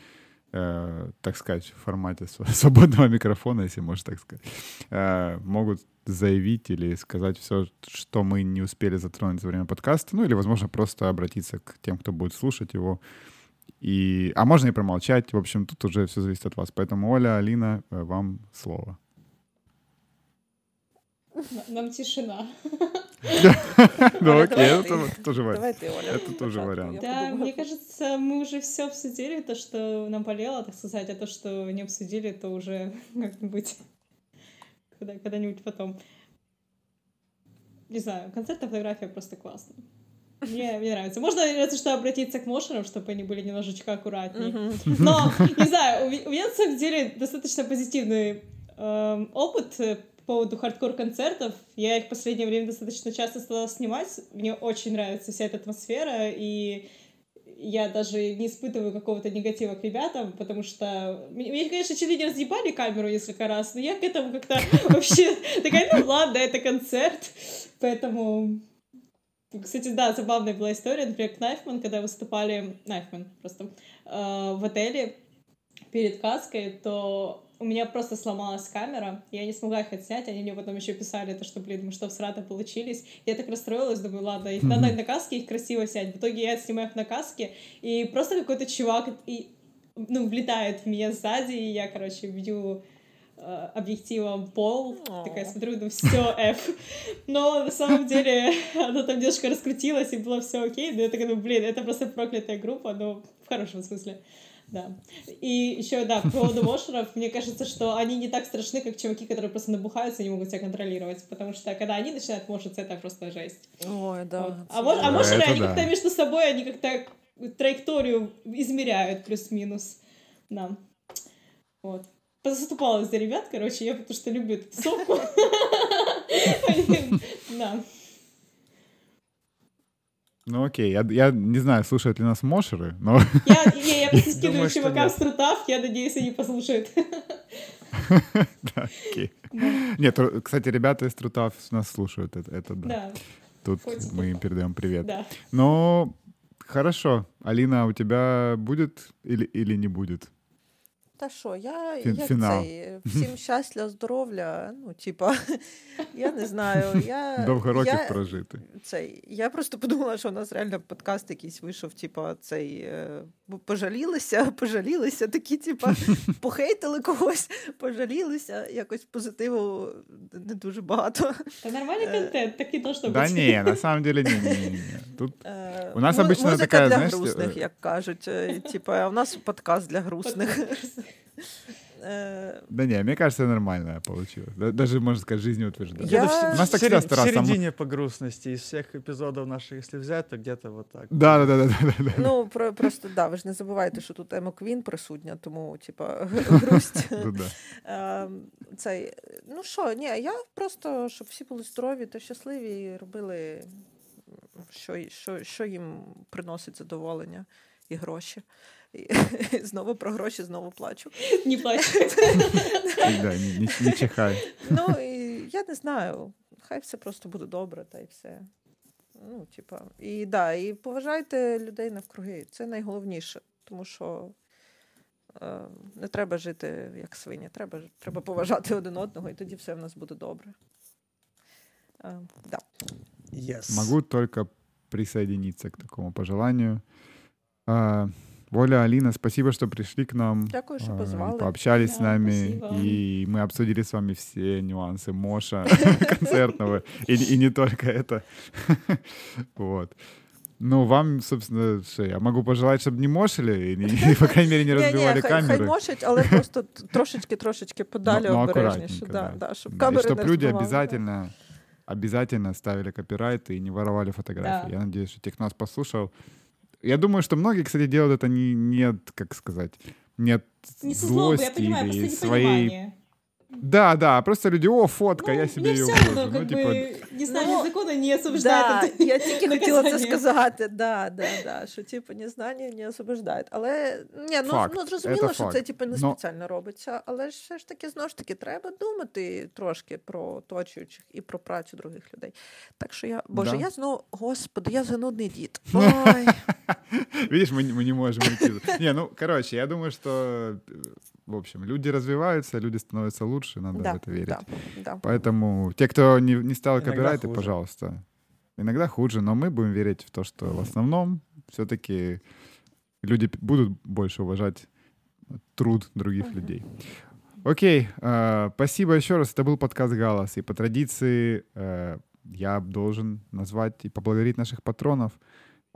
э, так сказать, в формате свободного микрофона, если можно так сказать, э, могут заявить или сказать все, что мы не успели затронуть за время подкаста, ну или, возможно, просто обратиться к тем, кто будет слушать его. И... А можно и промолчать. В общем, тут уже все зависит от вас. Поэтому, Оля, Алина, э, вам слово. Нам тишина. Ну окей, это тоже вариант. Это тоже вариант. Да, мне кажется, мы уже все обсудили, то, что нам болело, так сказать, а то, что не обсудили, то уже как-нибудь когда-нибудь потом. Не знаю, концертная фотография просто классно. Мне, мне нравится. Можно, разве что, обратиться к мошерам, чтобы они были немножечко аккуратнее. Но, не знаю, у меня на самом деле достаточно позитивный эм, опыт по поводу хардкор-концертов. Я их в последнее время достаточно часто стала снимать. Мне очень нравится вся эта атмосфера, и я даже не испытываю какого-то негатива к ребятам, потому что... Меня, конечно, чуть ли не разъебали камеру несколько раз, но я к этому как-то вообще такая, ну ладно, это концерт. Поэтому... Кстати, да, забавная была история, например, Knifeman, когда выступали... Knifeman просто. Э, в отеле перед каской, то у меня просто сломалась камера, я не смогла их отснять, они мне потом еще писали, то, что, блин, мы что, в срата получились. Я так расстроилась, думаю, ладно, их надо на каске, их красиво снять. В итоге я снимаю их на каске, и просто какой-то чувак, и, ну, влетает в меня сзади, и я, короче, бью объективом пол, такая смотрю, ну все, F. Но на самом деле она там девушка раскрутилась, и было все окей, но я такая, ну, блин, это просто проклятая группа, но в хорошем смысле. Да. И еще, да, по поводу вошеров, мне кажется, что они не так страшны, как чуваки, которые просто набухаются и не могут себя контролировать. Потому что когда они начинают мошиться, это просто жесть. Ой, да. Вот. А, мож, а мошеры, они да. как-то между собой, они как-то траекторию измеряют плюс-минус. Да. Вот. Заступалась за ребят, короче, я потому что люблю эту тусовку. Да. Ну окей, я, я не знаю, слушают ли нас мошеры, но... Я, я, я просто скидываю чувакам с трутав, я надеюсь, они послушают. Да, окей. Нет, кстати, ребята из трутав нас слушают, это, да. Тут мы им передаем привет. Но хорошо, Алина, у тебя будет или не будет? Та що, я Фін, як фінал. цей, всім щастя, здоров'я. Ну, типа, я не знаю. я... Довго років я, прожити. Цей, Я просто подумала, що у нас реально подкаст якийсь вийшов, типа, цей е, пожалілися, пожалілися, такі, типа, похейтили когось, пожалілися, якось позитиву не дуже багато. Та нормальний е, контент, такий должно бути. Да ні, на самом деле ні, ні, ні. Тут е, у нас обычно така, для знаєш, грустних, як кажуть. Типа, а у нас подкаст для грустних. Э, да не, мне кажется, нормально получилось. Даже, можно сказать, жизнеутверждающе. Я... У нас так всегда стараться. В середине по грустности из всех эпизодов наших, если взять, то где-то вот так. Да, да, да, да, да. Ну, про, просто, да, ви ж не забувайте, що тут Емо Квін присутня, тому, типа, грусть. Ем, цей, ну що, ні, я просто, щоб всі були здорові та щасливі і робили, що, що, що їм приносить задоволення і гроші. Знову про гроші, знову плачу. Не плачу. Не чихай. Ну, я не знаю. Хай все просто буде добре, та й все. Ну, типа, і да, і поважайте людей навкруги. Це найголовніше, тому що е, не треба жити як свиня, треба треба поважати один одного, і тоді все в нас буде добре. Е, да. yes. Могу только присоединиться к такому пожеланию. Оля, Алина, спасибо, что пришли к нам. Дякую, что позвали. Пообщались да, с нами. Спасибо. И мы обсудили с вами все нюансы Моша концертного. И, и не только это. Вот. Ну, вам, собственно, що я могу пожелать, щоб не мошили, і, і по крайней мере, не розбивали камери. Хай мошать, але просто трошечки-трошечки подалі ну, обережніше. Да, да, щоб камери да, чтобы люди обязательно, обязательно ставили копирайт и не воровали фотографии. Да. Я надеюсь, что тех нас послушал. Я думаю, что многие, кстати, делают это не, нет, как сказать, нет не злости я понимаю, или своей... Да, да, просто люди, о, фотка, ну, я себе ее вложу. Равно, ну, типа... бы, незнание ну, закона не освобождає. Да, я тільки хотіла це сказати, да, да, да, що типу незнання не освобождає. Але ні, ну, факт. ну зрозуміло, що факт. це типу не спеціально Но... робиться, але все ж таки, знову ж таки, треба думати трошки про оточуючих і про працю других людей. Так що я, боже, да. я знову, господи, я занудний дід. Ой. Видишь, мы, мы не можем уйти. Не, ну, короче, я думаю, что в общем, люди развиваются, люди становятся лучше, надо да, в это верить. Да, да. Поэтому те, кто не, не стал копирайты, пожалуйста. Иногда хуже, но мы будем верить в то, что в основном все-таки люди будут больше уважать труд других uh-huh. людей. Окей, э, спасибо еще раз. Это был подкаст «Галас». И по традиции э, я должен назвать и поблагодарить наших патронов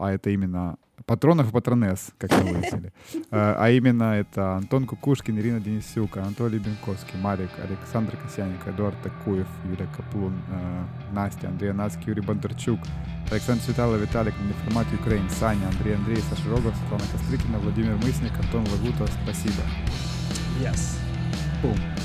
а это именно патронов и патронесс, как мы выяснили. А, а именно это Антон Кукушкин, Ирина Денисюк, Анатолий Бенковский, Марик, Александр Косяненко, Эдуард Такуев, Юлия Каплун, э, Настя, Андрей Анацкий, Юрий Бондарчук, Александр Цветалов, Виталик, Неформат Украин, Саня, Андрей Андрей, Саша Рогов, Светлана Кострыкина, Владимир Мысник, Антон Лагута. Спасибо. Yes. Boom.